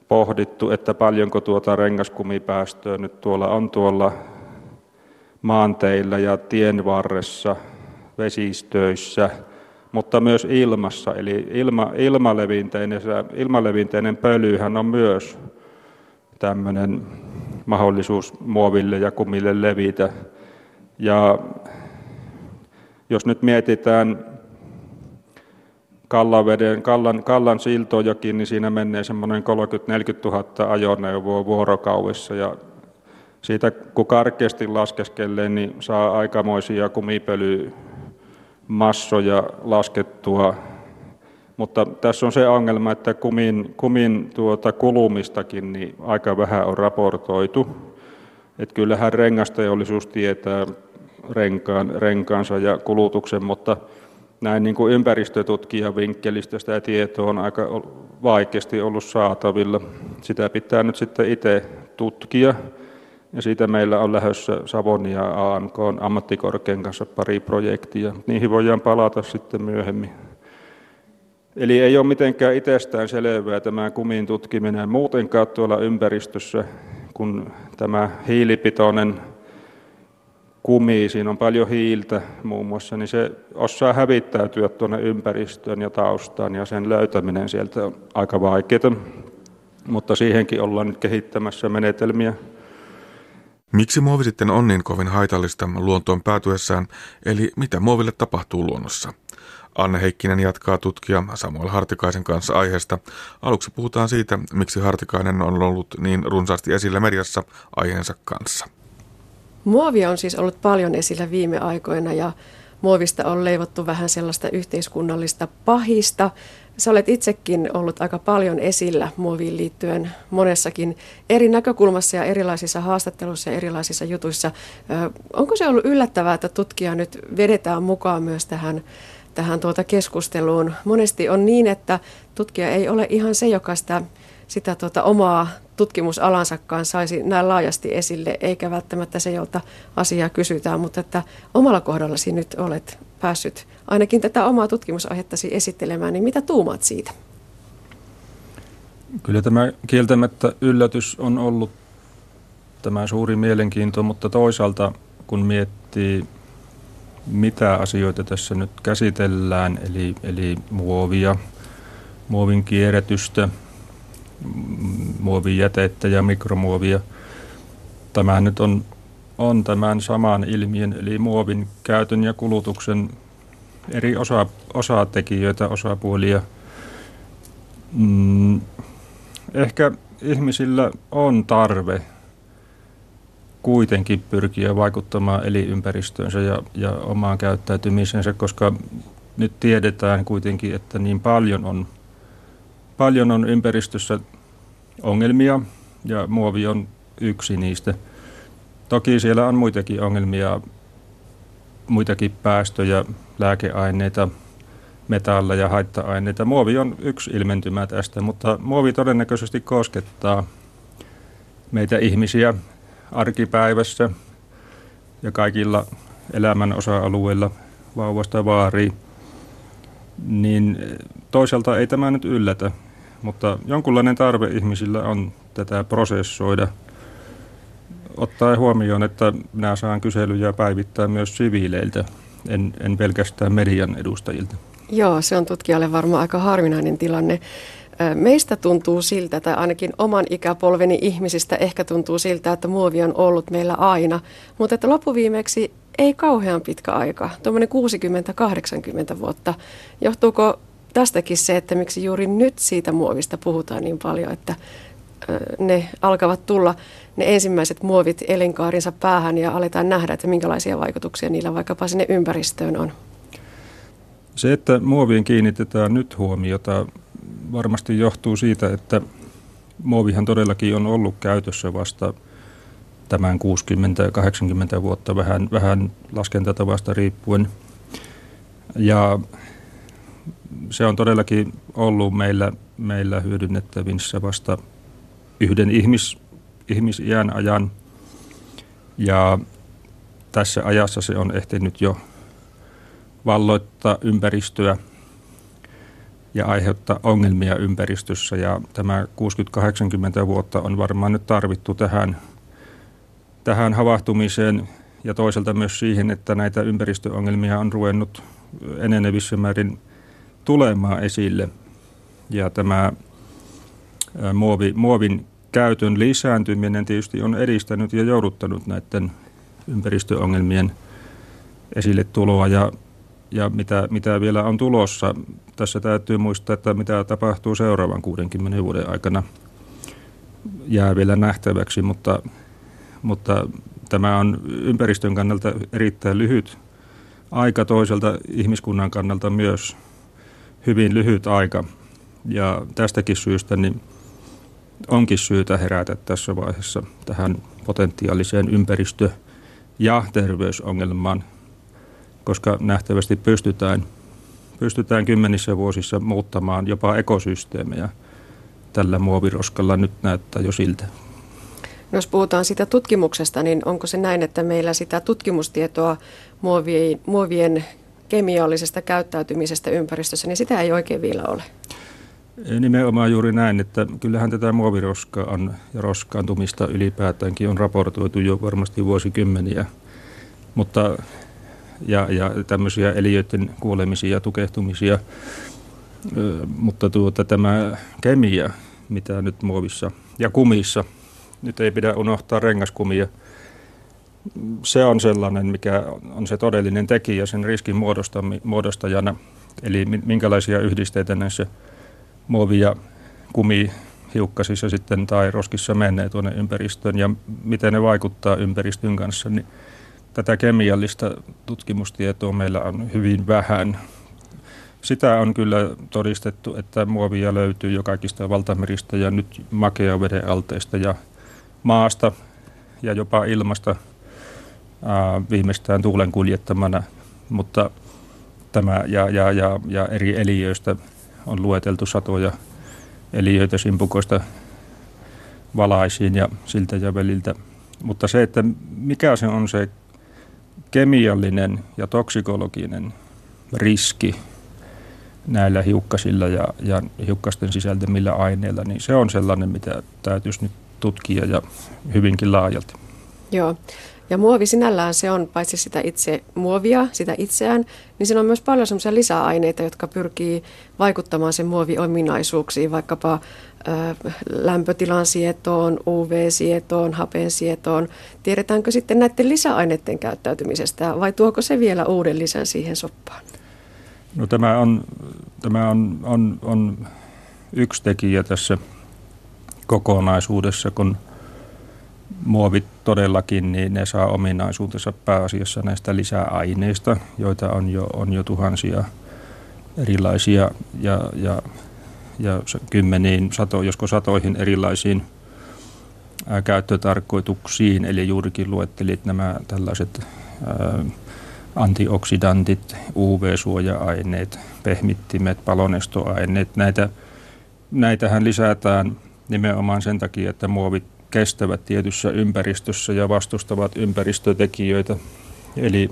pohdittu, että paljonko tuota rengaskumipäästöä nyt tuolla on tuolla maanteilla ja tien varressa, vesistöissä, mutta myös ilmassa. Eli ilma, ilmalevinteinen, ilmalevinteinen pölyhän on myös tämmöinen mahdollisuus muoville ja kumille levitä. Ja jos nyt mietitään Kallaveden, Kallan, Kallan siltojakin, niin siinä menee semmoinen 30-40 000 ajoneuvoa vuorokaudessa ja siitä kun karkeasti laskeskelee, niin saa aikamoisia kumipölymassoja laskettua. Mutta tässä on se ongelma, että kumin, kumin tuota kulumistakin niin aika vähän on raportoitu. Et kyllähän rengasteollisuus tietää renkaan, renkaansa ja kulutuksen, mutta näin niin kuin ympäristötutkijan vinkkelistä sitä tietoa on aika vaikeasti ollut saatavilla. Sitä pitää nyt sitten itse tutkia. Ja siitä meillä on lähdössä Savonia ja AMK ammattikorkean kanssa pari projektia. Niihin voidaan palata sitten myöhemmin. Eli ei ole mitenkään itsestään selvää tämä kumin tutkiminen muutenkaan tuolla ympäristössä, kun tämä hiilipitoinen kumi, siinä on paljon hiiltä muun muassa, niin se osaa hävittäytyä tuonne ympäristöön ja taustaan ja sen löytäminen sieltä on aika vaikeaa. Mutta siihenkin ollaan nyt kehittämässä menetelmiä. Miksi muovi sitten on niin kovin haitallista luontoon päätyessään, eli mitä muoville tapahtuu luonnossa? Anne Heikkinen jatkaa tutkija Samuel Hartikaisen kanssa aiheesta. Aluksi puhutaan siitä, miksi Hartikainen on ollut niin runsaasti esillä mediassa aiheensa kanssa. Muovia on siis ollut paljon esillä viime aikoina ja muovista on leivottu vähän sellaista yhteiskunnallista pahista. Sä olet itsekin ollut aika paljon esillä muoviin liittyen monessakin eri näkökulmassa ja erilaisissa haastatteluissa ja erilaisissa jutuissa. Onko se ollut yllättävää, että tutkija nyt vedetään mukaan myös tähän, tähän tuota keskusteluun? Monesti on niin, että tutkija ei ole ihan se, joka sitä, sitä tuota omaa tutkimusalansakaan saisi näin laajasti esille, eikä välttämättä se, jolta asiaa kysytään, mutta että omalla kohdallasi nyt olet päässyt ainakin tätä omaa tutkimusaihettasi esittelemään, niin mitä tuumaat siitä? Kyllä tämä kieltämättä yllätys on ollut tämä suuri mielenkiinto, mutta toisaalta kun miettii, mitä asioita tässä nyt käsitellään, eli, eli muovia, muovin kierrätystä, muovijätettä ja mikromuovia tämä nyt on, on tämän saman ilmiön, eli muovin käytön ja kulutuksen eri osa, osatekijöitä, osapuolia. Mm, ehkä ihmisillä on tarve kuitenkin pyrkiä vaikuttamaan elinympäristöönsä ja, ja omaan käyttäytymisensä, koska nyt tiedetään kuitenkin, että niin paljon on, paljon on ympäristössä ongelmia ja muovi on yksi niistä. Toki siellä on muitakin ongelmia, muitakin päästöjä, lääkeaineita, metalleja, haitta-aineita. Muovi on yksi ilmentymä tästä, mutta muovi todennäköisesti koskettaa meitä ihmisiä arkipäivässä ja kaikilla elämän osa-alueilla vauvasta vaariin. Niin toisaalta ei tämä nyt yllätä, mutta jonkunlainen tarve ihmisillä on tätä prosessoida. Ottaa huomioon, että minä saan kyselyjä päivittää myös siviileiltä, en, en pelkästään median edustajilta. Joo, se on tutkijalle varmaan aika harvinainen tilanne. Meistä tuntuu siltä, tai ainakin oman ikäpolveni ihmisistä ehkä tuntuu siltä, että muovi on ollut meillä aina, mutta että loppuviimeksi ei kauhean pitkä aika, tuommoinen 60-80 vuotta. Johtuuko tästäkin se, että miksi juuri nyt siitä muovista puhutaan niin paljon, että ne alkavat tulla ne ensimmäiset muovit elinkaarinsa päähän ja aletaan nähdä, että minkälaisia vaikutuksia niillä vaikkapa sinne ympäristöön on? Se, että muoviin kiinnitetään nyt huomiota, varmasti johtuu siitä, että muovihan todellakin on ollut käytössä vasta tämän 60-80 vuotta vähän, vähän laskentatavasta riippuen. Ja se on todellakin ollut meillä, meillä hyödynnettävissä vasta yhden ihmis, ihmisiän ajan. Ja tässä ajassa se on ehtinyt jo valloittaa ympäristöä ja aiheuttaa ongelmia ympäristössä. Ja tämä 60-80 vuotta on varmaan nyt tarvittu tähän, tähän havahtumiseen ja toisaalta myös siihen, että näitä ympäristöongelmia on ruvennut enenevissä määrin tulemaan esille. Ja tämä muovi, muovin käytön lisääntyminen tietysti on edistänyt ja jouduttanut näiden ympäristöongelmien esille tuloa ja, ja mitä, mitä vielä on tulossa. Tässä täytyy muistaa, että mitä tapahtuu seuraavan 60 vuoden aikana jää vielä nähtäväksi, mutta, mutta tämä on ympäristön kannalta erittäin lyhyt aika, toiselta ihmiskunnan kannalta myös hyvin lyhyt aika. Ja tästäkin syystä niin onkin syytä herätä tässä vaiheessa tähän potentiaaliseen ympäristö- ja terveysongelmaan, koska nähtävästi pystytään, pystytään kymmenissä vuosissa muuttamaan jopa ekosysteemejä tällä muoviroskalla nyt näyttää jo siltä. No jos puhutaan siitä tutkimuksesta, niin onko se näin, että meillä sitä tutkimustietoa muovien, muovien kemiallisesta käyttäytymisestä ympäristössä, niin sitä ei oikein vielä ole? Nimenomaan juuri näin, että kyllähän tätä muoviroskaa on, ja roskaantumista ylipäätäänkin on raportoitu jo varmasti vuosikymmeniä. Mutta, ja, ja tämmöisiä eliöiden kuolemisia ja tukehtumisia. Mutta tuota, tämä kemia, mitä nyt muovissa ja kumissa, nyt ei pidä unohtaa rengaskumia, se on sellainen, mikä on se todellinen tekijä sen riskin muodostajana. Eli minkälaisia yhdisteitä näissä muovi- ja kumihiukkasissa sitten tai roskissa menee tuonne ympäristöön ja miten ne vaikuttaa ympäristön kanssa, niin tätä kemiallista tutkimustietoa meillä on hyvin vähän. Sitä on kyllä todistettu, että muovia löytyy jo kaikista valtameristä ja nyt makea veden alteista ja maasta ja jopa ilmasta ää, viimeistään tuulen kuljettamana, mutta tämä ja, ja, ja, ja eri eliöistä on lueteltu satoja eliöitä simpukoista valaisiin ja siltä ja väliltä. Mutta se, että mikä se on se kemiallinen ja toksikologinen riski näillä hiukkasilla ja, ja hiukkasten sisältämillä aineilla, niin se on sellainen, mitä täytyisi nyt tutkia ja hyvinkin laajalti. Joo. Ja muovi sinällään se on paitsi sitä itse muovia, sitä itseään, niin siinä on myös paljon semmoisia lisäaineita, jotka pyrkii vaikuttamaan sen muoviominaisuuksiin, vaikkapa lämpötilan sietoon, UV-sietoon, hapen sietoon. Tiedetäänkö sitten näiden lisäaineiden käyttäytymisestä vai tuoko se vielä uuden lisän siihen soppaan? No tämä on, tämä on, on, on yksi tekijä tässä kokonaisuudessa, kun muovit todellakin, niin ne saa ominaisuutensa pääasiassa näistä lisäaineista, joita on jo, on jo tuhansia erilaisia ja, ja, ja kymmeniin, sato, josko satoihin erilaisiin ää, käyttötarkoituksiin. Eli juurikin luettelit nämä tällaiset ää, antioksidantit, UV-suoja-aineet, pehmittimet, palonestoaineet. Näitä, näitähän lisätään nimenomaan sen takia, että muovit kestävät tietyssä ympäristössä ja vastustavat ympäristötekijöitä. Eli,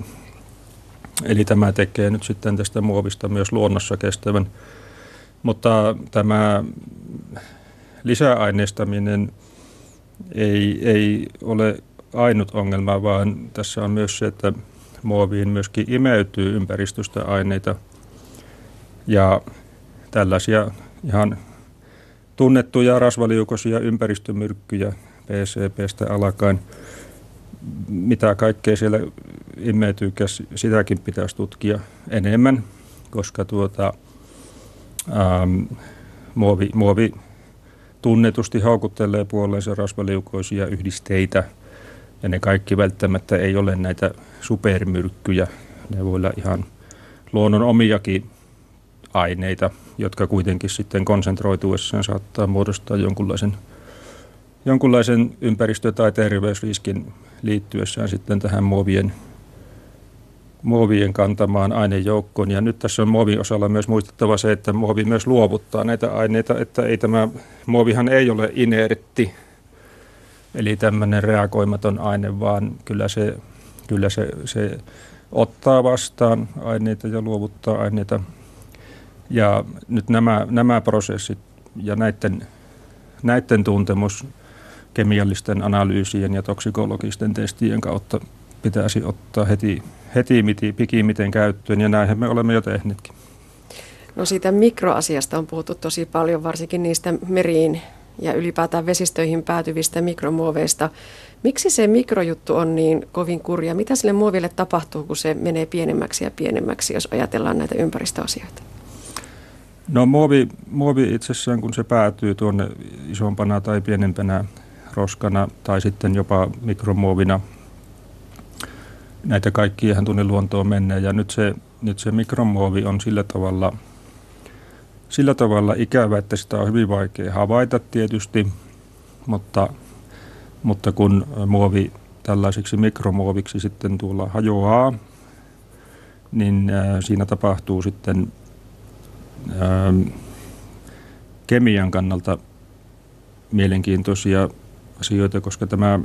eli tämä tekee nyt sitten tästä muovista myös luonnossa kestävän. Mutta tämä lisäaineistaminen ei, ei ole ainut ongelma, vaan tässä on myös se, että muoviin myöskin imeytyy ympäristöstä aineita ja tällaisia ihan tunnettuja rasvaliukoisia ympäristömyrkkyjä PCPstä alkaen. Mitä kaikkea siellä imeytyy, sitäkin pitäisi tutkia enemmän, koska tuota, ähm, muovi, muovi tunnetusti haukuttelee puoleensa rasvaliukoisia yhdisteitä, ja ne kaikki välttämättä ei ole näitä supermyrkkyjä. Ne voi olla ihan luonnon omiakin aineita, jotka kuitenkin sitten konsentroituessaan saattaa muodostaa jonkunlaisen, jonkunlaisen ympäristö- tai terveysriskin liittyessään sitten tähän muovien, muovien kantamaan ainejoukkoon. Ja nyt tässä on muovin osalla myös muistettava se, että muovi myös luovuttaa näitä aineita, että ei tämä, muovihan ei ole inertti, eli tämmöinen reagoimaton aine, vaan kyllä se, kyllä se, se ottaa vastaan aineita ja luovuttaa aineita ja nyt nämä, nämä prosessit ja näiden, näiden tuntemus kemiallisten analyysien ja toksikologisten testien kautta pitäisi ottaa heti, heti miti, pikimiten käyttöön ja näinhän me olemme jo tehneetkin. No siitä mikroasiasta on puhuttu tosi paljon, varsinkin niistä meriin ja ylipäätään vesistöihin päätyvistä mikromuoveista. Miksi se mikrojuttu on niin kovin kurja? Mitä sille muoville tapahtuu, kun se menee pienemmäksi ja pienemmäksi, jos ajatellaan näitä ympäristöasioita? No muovi, muovi itsessään, kun se päätyy tuonne isompana tai pienempänä roskana tai sitten jopa mikromuovina, näitä ihan tuonne luontoon menee. Ja nyt se, nyt se mikromuovi on sillä tavalla, sillä tavalla ikävä, että sitä on hyvin vaikea havaita tietysti, mutta, mutta kun muovi tällaisiksi mikromuoviksi sitten tuolla hajoaa, niin siinä tapahtuu sitten Ähm, kemian kannalta mielenkiintoisia asioita, koska tämä,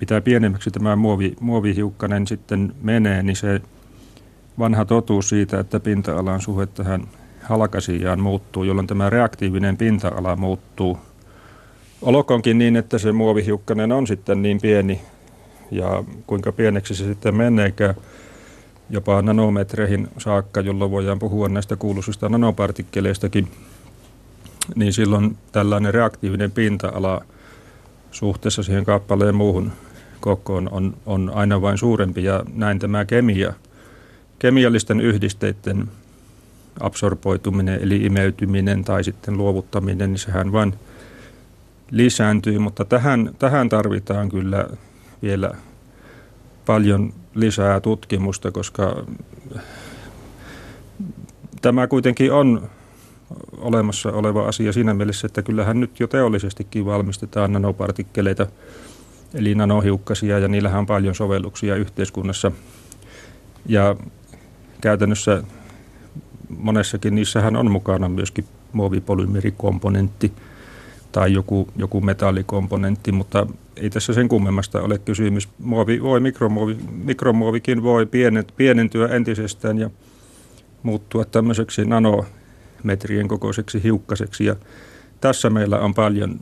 mitä pienemmäksi tämä muovi, muovihiukkanen sitten menee, niin se vanha totuus siitä, että pinta-alan suhde tähän halkasijaan muuttuu, jolloin tämä reaktiivinen pinta-ala muuttuu. Olkoonkin niin, että se muovihiukkanen on sitten niin pieni ja kuinka pieneksi se sitten meneekään, jopa nanometreihin saakka, jolloin voidaan puhua näistä kuuluisista nanopartikkeleistakin, niin silloin tällainen reaktiivinen pinta-ala suhteessa siihen kappaleen muuhun kokoon on, on aina vain suurempi ja näin tämä kemia, kemiallisten yhdisteiden absorboituminen eli imeytyminen tai sitten luovuttaminen, niin sehän vain lisääntyy, mutta tähän, tähän tarvitaan kyllä vielä paljon lisää tutkimusta, koska tämä kuitenkin on olemassa oleva asia siinä mielessä, että kyllähän nyt jo teollisestikin valmistetaan nanopartikkeleita, eli nanohiukkasia, ja niillähän on paljon sovelluksia yhteiskunnassa. Ja käytännössä monessakin niissähän on mukana myöskin muovipolymerikomponentti tai joku, joku metallikomponentti, mutta ei tässä sen kummemmasta ole kysymys. Muovi voi, mikromuovi, mikromuovikin voi pienentyä entisestään ja muuttua tämmöiseksi nanometrien kokoiseksi hiukkaseksi. Ja tässä meillä on paljon,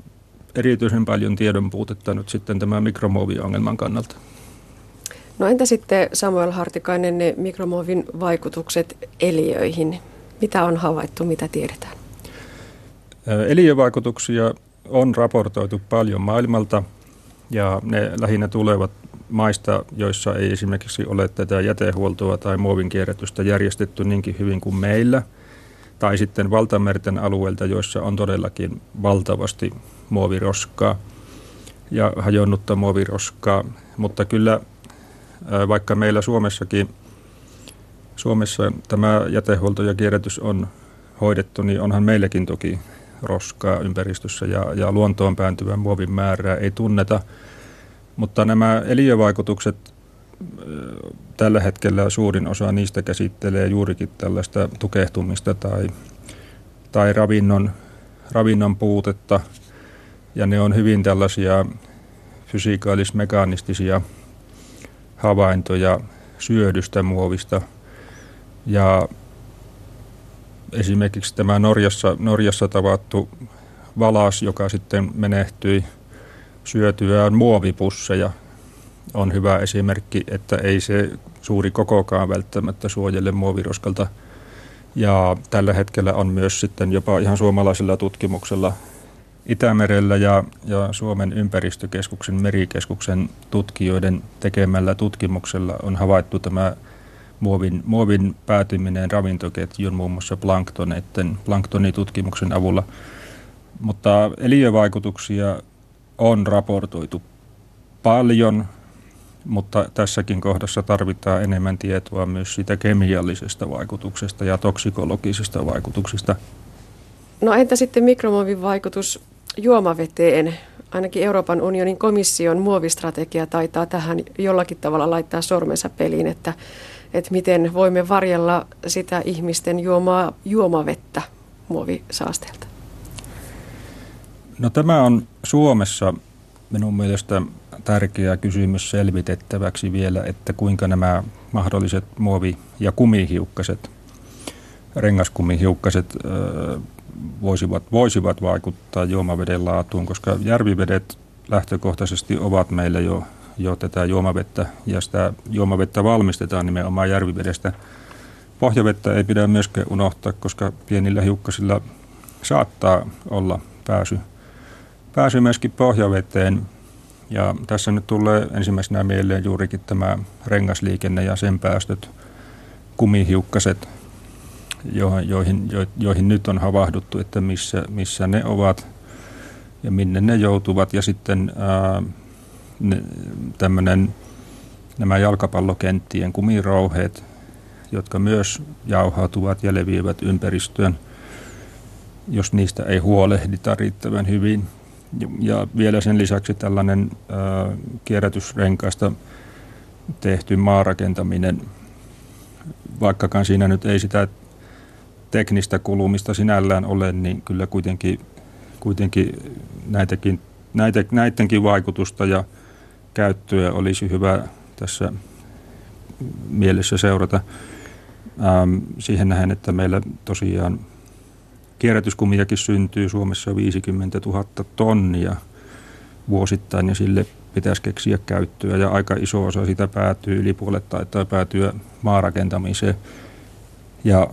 erityisen paljon tiedon puutetta nyt sitten tämän mikromuoviongelman kannalta. No entä sitten Samuel Hartikainen ne mikromuovin vaikutukset eliöihin? Mitä on havaittu, mitä tiedetään? Eliövaikutuksia on raportoitu paljon maailmalta ja ne lähinnä tulevat maista, joissa ei esimerkiksi ole tätä jätehuoltoa tai muovin kierrätystä järjestetty niinkin hyvin kuin meillä, tai sitten valtamerten alueilta, joissa on todellakin valtavasti muoviroskaa ja hajonnutta muoviroskaa, mutta kyllä vaikka meillä Suomessakin Suomessa tämä jätehuolto ja kierrätys on hoidettu, niin onhan meilläkin toki roskaa ympäristössä ja, ja luontoon pääntyvän muovin määrää ei tunneta. Mutta nämä eliövaikutukset, tällä hetkellä suurin osa niistä käsittelee juurikin tällaista tukehtumista tai, tai ravinnon, ravinnon puutetta. Ja ne on hyvin tällaisia fysikaalis-mekanistisia havaintoja syödystä muovista. Ja esimerkiksi tämä Norjassa, Norjassa tavattu valas, joka sitten menehtyi syötyään muovipusseja, on hyvä esimerkki, että ei se suuri kokokaan välttämättä suojele muoviroskalta. Ja tällä hetkellä on myös sitten jopa ihan suomalaisella tutkimuksella Itämerellä ja, ja Suomen ympäristökeskuksen merikeskuksen tutkijoiden tekemällä tutkimuksella on havaittu tämä muovin, muovin päätyminen ravintoketjun muun muassa planktoneiden, planktonitutkimuksen avulla. Mutta eliövaikutuksia on raportoitu paljon, mutta tässäkin kohdassa tarvitaan enemmän tietoa myös siitä kemiallisesta vaikutuksesta ja toksikologisesta vaikutuksesta. No entä sitten mikromuovin vaikutus juomaveteen? Ainakin Euroopan unionin komission muovistrategia taitaa tähän jollakin tavalla laittaa sormensa peliin, että että miten voimme varjella sitä ihmisten juomaa juomavettä muovisaasteelta? No tämä on Suomessa minun mielestä tärkeä kysymys selvitettäväksi vielä, että kuinka nämä mahdolliset muovi- ja kumihiukkaset, rengaskumihiukkaset voisivat, voisivat vaikuttaa juomaveden laatuun, koska järvivedet lähtökohtaisesti ovat meillä jo jo tätä juomavettä ja sitä juomavettä valmistetaan nimenomaan järvivedestä. Pohjavettä ei pidä myöskään unohtaa, koska pienillä hiukkasilla saattaa olla pääsy, pääsy myöskin pohjaveteen. Ja tässä nyt tulee ensimmäisenä mieleen juurikin tämä rengasliikenne ja sen päästöt, kumihiukkaset, joihin, joihin nyt on havahduttu, että missä, missä ne ovat ja minne ne joutuvat. Ja sitten ää, tämmöinen, nämä jalkapallokenttien kumirouheet, jotka myös jauhautuvat ja leviävät ympäristöön, jos niistä ei huolehdita riittävän hyvin. Ja vielä sen lisäksi tällainen ää, kierrätysrenkaista tehty maarakentaminen, vaikkakaan siinä nyt ei sitä teknistä kulumista sinällään ole, niin kyllä kuitenkin, kuitenkin näitäkin, näitä, näidenkin vaikutusta ja käyttöä olisi hyvä tässä mielessä seurata. Siihen nähen, että meillä tosiaan kierrätyskumiakin syntyy Suomessa 50 000 tonnia vuosittain ja sille pitäisi keksiä käyttöä. Ja aika iso osa sitä päätyy, yli puolet taitaa päätyä maarakentamiseen. Ja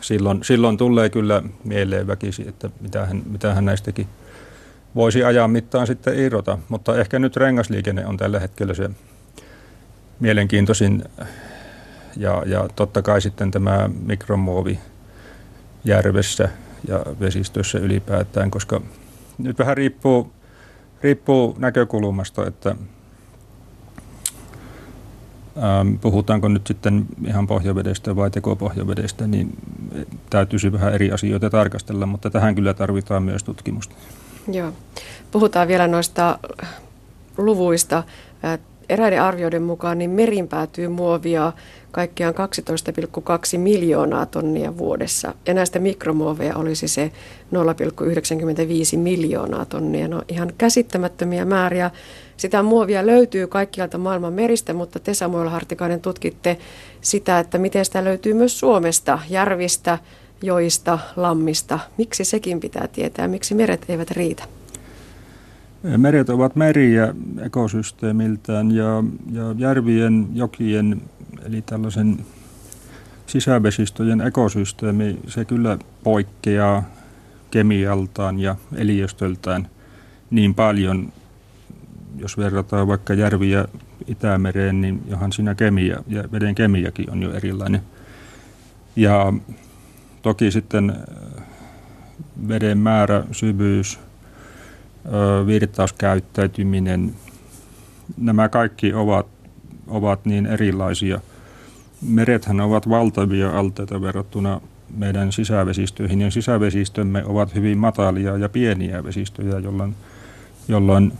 silloin, silloin tulee kyllä mieleen väkisi, että mitähän, mitähän näistäkin voisi ajan mittaan sitten irrota, mutta ehkä nyt rengasliikenne on tällä hetkellä se mielenkiintoisin. Ja, ja totta kai sitten tämä mikromuovi järvessä ja vesistössä ylipäätään, koska nyt vähän riippuu, riippuu näkökulmasta, että ähm, puhutaanko nyt sitten ihan pohjavedestä vai tekopohjavedestä, niin täytyisi vähän eri asioita tarkastella, mutta tähän kyllä tarvitaan myös tutkimusta. Joo. Puhutaan vielä noista luvuista. Eräiden arvioiden mukaan niin merin päätyy muovia kaikkiaan 12,2 miljoonaa tonnia vuodessa. Ja näistä mikromuoveja olisi se 0,95 miljoonaa tonnia. No ihan käsittämättömiä määriä. Sitä muovia löytyy kaikkialta maailman meristä, mutta te Samuel Hartikainen tutkitte sitä, että miten sitä löytyy myös Suomesta, järvistä, joista, lammista. Miksi sekin pitää tietää? Miksi meret eivät riitä? Meret ovat meriä ekosysteemiltään ja, ja järvien, jokien, eli tällaisen sisävesistöjen ekosysteemi, se kyllä poikkeaa kemialtaan ja eliöstöltään niin paljon, jos verrataan vaikka järviä Itämereen, niin johan siinä kemia ja veden kemiakin on jo erilainen. Ja toki sitten veden määrä, syvyys, virtauskäyttäytyminen, nämä kaikki ovat, ovat niin erilaisia. Merethän ovat valtavia alteita verrattuna meidän sisävesistöihin, ja sisävesistömme ovat hyvin matalia ja pieniä vesistöjä, jolloin, jolloin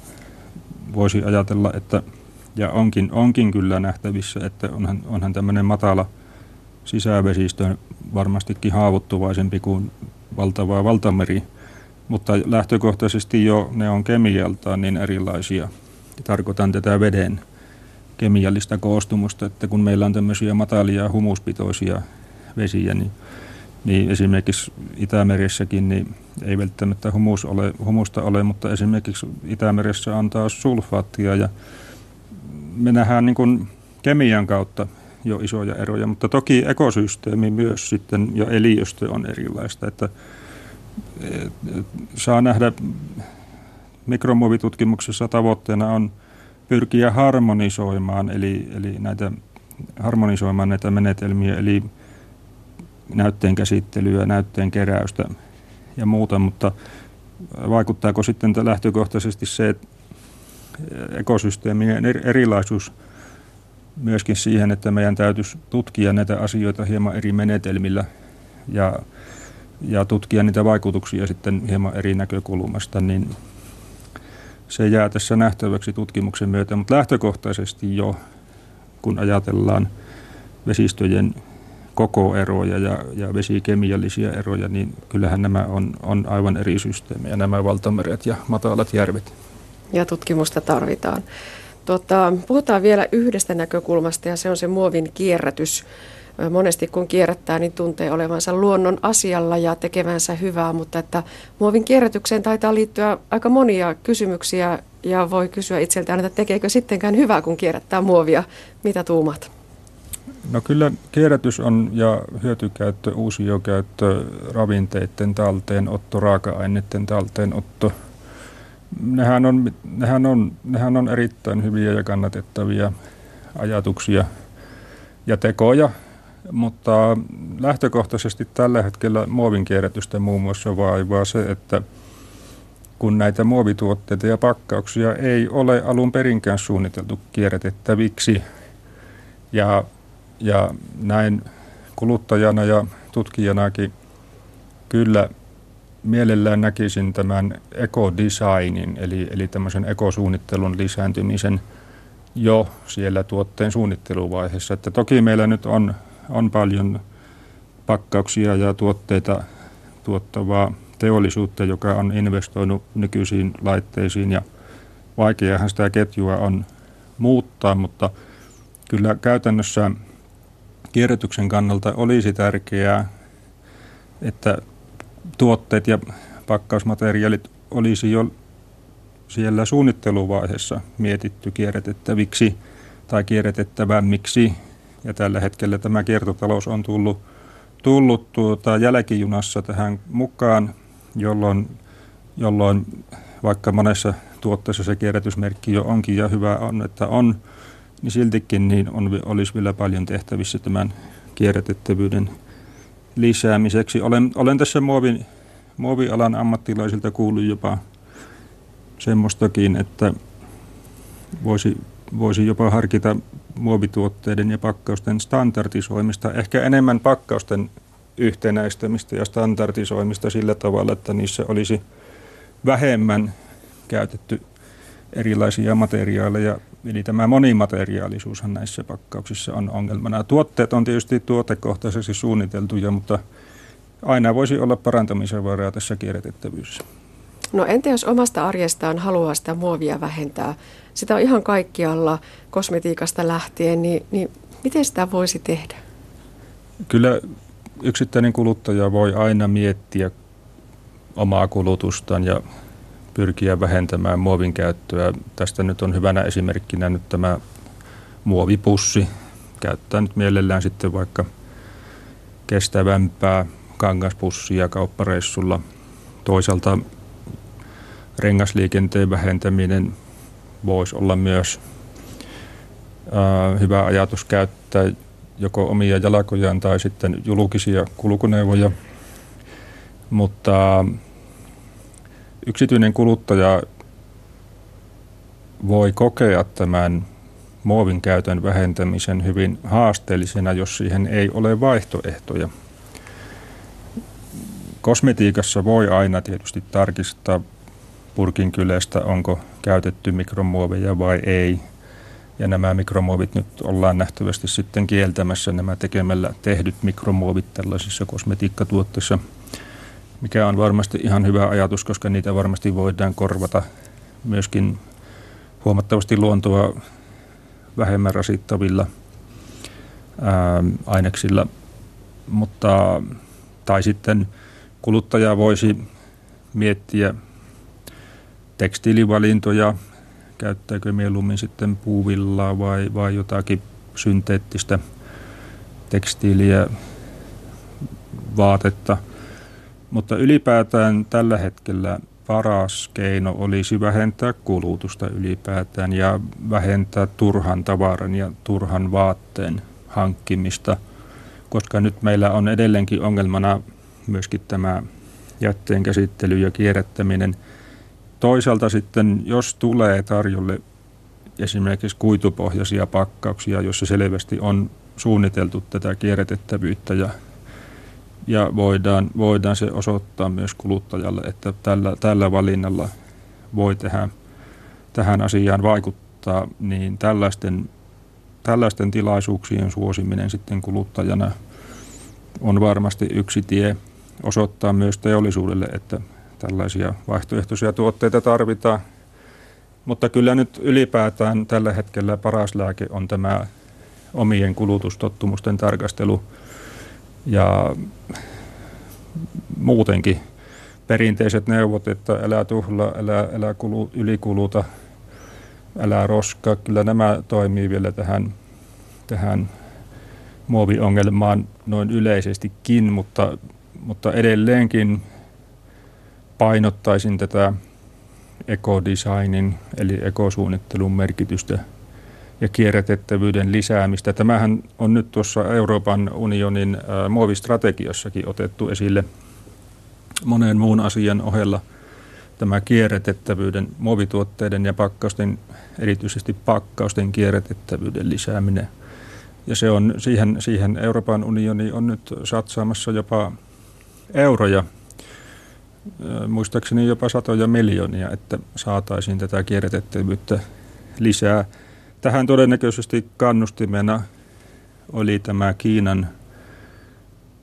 voisi ajatella, että ja onkin, onkin kyllä nähtävissä, että onhan, onhan tämmöinen matala sisävesistö varmastikin haavoittuvaisempi kuin valtava valtameri, mutta lähtökohtaisesti jo ne on kemialtaan niin erilaisia. Tarkoitan tätä veden kemiallista koostumusta, että kun meillä on tämmöisiä matalia humuspitoisia vesiä, niin, niin esimerkiksi Itämeressäkin niin ei välttämättä humus ole, humusta ole, mutta esimerkiksi Itämeressä on taas sulfaattia ja me nähdään niin kuin kemian kautta jo isoja eroja, mutta toki ekosysteemi myös sitten ja eliöstö on erilaista, että saa nähdä mikromuovitutkimuksessa tavoitteena on pyrkiä harmonisoimaan, eli, eli näitä, harmonisoimaan näitä menetelmiä, eli näytteen käsittelyä, näytteen keräystä ja muuta, mutta vaikuttaako sitten lähtökohtaisesti se, että ekosysteemien erilaisuus myöskin siihen, että meidän täytyisi tutkia näitä asioita hieman eri menetelmillä ja, ja tutkia niitä vaikutuksia sitten hieman eri näkökulmasta, niin se jää tässä nähtäväksi tutkimuksen myötä, mutta lähtökohtaisesti jo, kun ajatellaan vesistöjen kokoeroja ja, ja vesikemiallisia eroja, niin kyllähän nämä on, on aivan eri systeemejä, nämä valtameret ja matalat järvet ja tutkimusta tarvitaan. Tota, puhutaan vielä yhdestä näkökulmasta ja se on se muovin kierrätys. Monesti kun kierrättää, niin tuntee olevansa luonnon asialla ja tekevänsä hyvää, mutta että muovin kierrätykseen taitaa liittyä aika monia kysymyksiä ja voi kysyä itseltään, että tekeekö sittenkään hyvää, kun kierrättää muovia. Mitä tuumat? No kyllä kierrätys on ja hyötykäyttö, uusiokäyttö, ravinteiden talteenotto, raaka-aineiden talteenotto – nehän on, nehän, on, nehän on erittäin hyviä ja kannatettavia ajatuksia ja tekoja, mutta lähtökohtaisesti tällä hetkellä muovin kierrätystä muun muassa vaivaa se, että kun näitä muovituotteita ja pakkauksia ei ole alun perinkään suunniteltu kierrätettäviksi ja, ja näin kuluttajana ja tutkijanakin kyllä mielellään näkisin tämän ekodesignin, eli, eli tämmöisen ekosuunnittelun lisääntymisen jo siellä tuotteen suunnitteluvaiheessa. Että toki meillä nyt on, on paljon pakkauksia ja tuotteita tuottavaa teollisuutta, joka on investoinut nykyisiin laitteisiin ja vaikeahan sitä ketjua on muuttaa, mutta kyllä käytännössä kierrätyksen kannalta olisi tärkeää, että tuotteet ja pakkausmateriaalit olisi jo siellä suunnitteluvaiheessa mietitty kierrätettäviksi tai kierrätettävämmiksi. Ja tällä hetkellä tämä kiertotalous on tullut, tullut tuota jälkijunassa tähän mukaan, jolloin, jolloin vaikka monessa tuotteessa se kierrätysmerkki jo onkin ja hyvä on, että on, niin siltikin niin on, olisi vielä paljon tehtävissä tämän kierrätettävyyden lisäämiseksi. Olen, olen tässä muovin, muovialan ammattilaisilta kuullut jopa semmoistakin, että voisi, voisi jopa harkita muovituotteiden ja pakkausten standardisoimista, ehkä enemmän pakkausten yhtenäistämistä ja standardisoimista sillä tavalla, että niissä olisi vähemmän käytetty erilaisia materiaaleja Eli tämä monimateriaalisuushan näissä pakkauksissa on ongelmana. Tuotteet on tietysti tuotekohtaisesti suunniteltuja, mutta aina voisi olla parantamisen varaa tässä kierrätettävyydessä. No entä jos omasta arjestaan haluaa sitä muovia vähentää? Sitä on ihan kaikkialla kosmetiikasta lähtien, niin, niin miten sitä voisi tehdä? Kyllä yksittäinen kuluttaja voi aina miettiä omaa kulutustaan ja pyrkiä vähentämään muovin käyttöä. Tästä nyt on hyvänä esimerkkinä nyt tämä muovipussi. Käyttää nyt mielellään sitten vaikka kestävämpää kangaspussia kauppareissulla toisaalta rengasliikenteen vähentäminen voisi olla myös hyvä ajatus käyttää joko omia jalkojaan tai sitten julkisia kulkuneuvoja. Mutta yksityinen kuluttaja voi kokea tämän muovin käytön vähentämisen hyvin haasteellisena, jos siihen ei ole vaihtoehtoja. Kosmetiikassa voi aina tietysti tarkistaa purkin kylestä, onko käytetty mikromuoveja vai ei. Ja nämä mikromuovit nyt ollaan nähtävästi sitten kieltämässä nämä tekemällä tehdyt mikromuovit tällaisissa kosmetiikkatuotteissa, mikä on varmasti ihan hyvä ajatus, koska niitä varmasti voidaan korvata myöskin huomattavasti luontoa vähemmän rasittavilla ää, aineksilla. Mutta, tai sitten kuluttaja voisi miettiä tekstiilivalintoja, käyttääkö mieluummin sitten puuvillaa vai, vai jotakin synteettistä tekstiiliä, vaatetta. Mutta ylipäätään tällä hetkellä paras keino olisi vähentää kulutusta ylipäätään ja vähentää turhan tavaran ja turhan vaatteen hankkimista, koska nyt meillä on edelleenkin ongelmana myöskin tämä jätteen käsittely ja kierrättäminen. Toisaalta sitten, jos tulee tarjolle esimerkiksi kuitupohjaisia pakkauksia, joissa selvästi on suunniteltu tätä kierrätettävyyttä ja ja voidaan, voidaan se osoittaa myös kuluttajalle, että tällä, tällä valinnalla voi tehdä, tähän asiaan vaikuttaa, niin tällaisten, tällaisten tilaisuuksien suosiminen sitten kuluttajana on varmasti yksi tie osoittaa myös teollisuudelle, että tällaisia vaihtoehtoisia tuotteita tarvitaan. Mutta kyllä nyt ylipäätään tällä hetkellä paras lääke on tämä omien kulutustottumusten tarkastelu – ja muutenkin perinteiset neuvot, että älä tuhla, älä, älä kulu, ylikuluta, älä roskaa, kyllä nämä toimii vielä tähän, tähän muoviongelmaan noin yleisestikin, mutta, mutta edelleenkin painottaisin tätä ekodesignin eli ekosuunnittelun merkitystä – ja kierrätettävyyden lisäämistä. Tämähän on nyt tuossa Euroopan unionin muovistrategiassakin otettu esille monen muun asian ohella tämä kierrätettävyyden, muovituotteiden ja pakkausten, erityisesti pakkausten kierrätettävyyden lisääminen. Ja se on, siihen, siihen Euroopan unioni on nyt satsaamassa jopa euroja, muistaakseni jopa satoja miljoonia, että saataisiin tätä kierrätettävyyttä lisää – Tähän todennäköisesti kannustimena oli tämä Kiinan,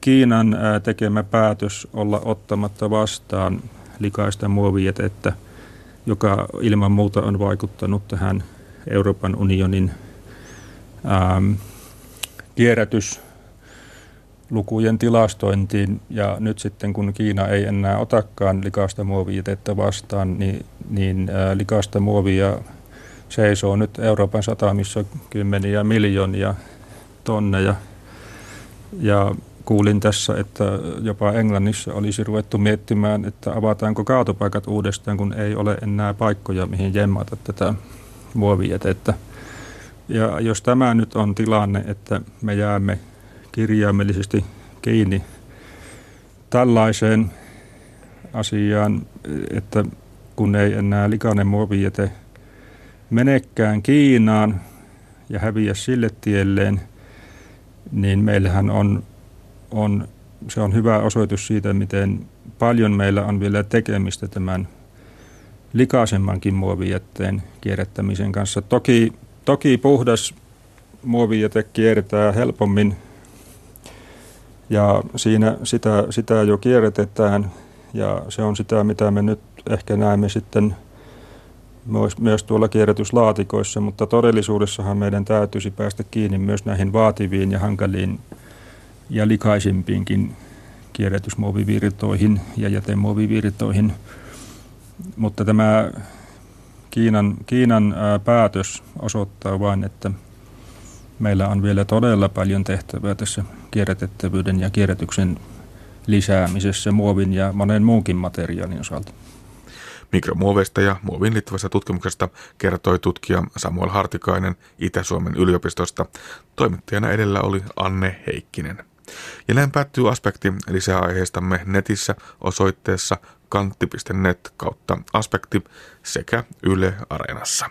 Kiinan tekemä päätös olla ottamatta vastaan likaista muovijätettä, joka ilman muuta on vaikuttanut tähän Euroopan unionin ähm, kierrätyslukujen tilastointiin. Ja nyt sitten kun Kiina ei enää otakaan likaista muovijätettä vastaan, niin, niin äh, likaista muovia seisoo nyt Euroopan satamissa kymmeniä miljoonia tonneja. Ja kuulin tässä, että jopa Englannissa olisi ruvettu miettimään, että avataanko kaatopaikat uudestaan, kun ei ole enää paikkoja, mihin jemmata tätä muovijätettä. Ja jos tämä nyt on tilanne, että me jäämme kirjaimellisesti kiinni tällaiseen asiaan, että kun ei enää likainen muovijäte – menekään Kiinaan ja häviä sille tielleen, niin meillähän on, on, se on hyvä osoitus siitä, miten paljon meillä on vielä tekemistä tämän likaisemmankin muovijätteen kierrättämisen kanssa. Toki, toki puhdas muovijäte kierretään helpommin ja siinä sitä, sitä jo kierrätetään ja se on sitä, mitä me nyt ehkä näemme sitten myös tuolla kierrätyslaatikoissa, mutta todellisuudessahan meidän täytyisi päästä kiinni myös näihin vaativiin ja hankaliin ja likaisimpiinkin kierrätysmuovivirtoihin ja jätemuovivirtoihin. Mutta tämä Kiinan, Kiinan päätös osoittaa vain, että meillä on vielä todella paljon tehtävää tässä kierrätettävyyden ja kierrätyksen lisäämisessä muovin ja monen muunkin materiaalin osalta. Mikromuoveista ja muovin liittyvästä tutkimuksesta kertoi tutkija Samuel Hartikainen Itä-Suomen yliopistosta. Toimittajana edellä oli Anne Heikkinen. Ja näin päättyy aspekti lisää aiheistamme netissä osoitteessa kantti.net kautta aspekti sekä Yle Areenassa.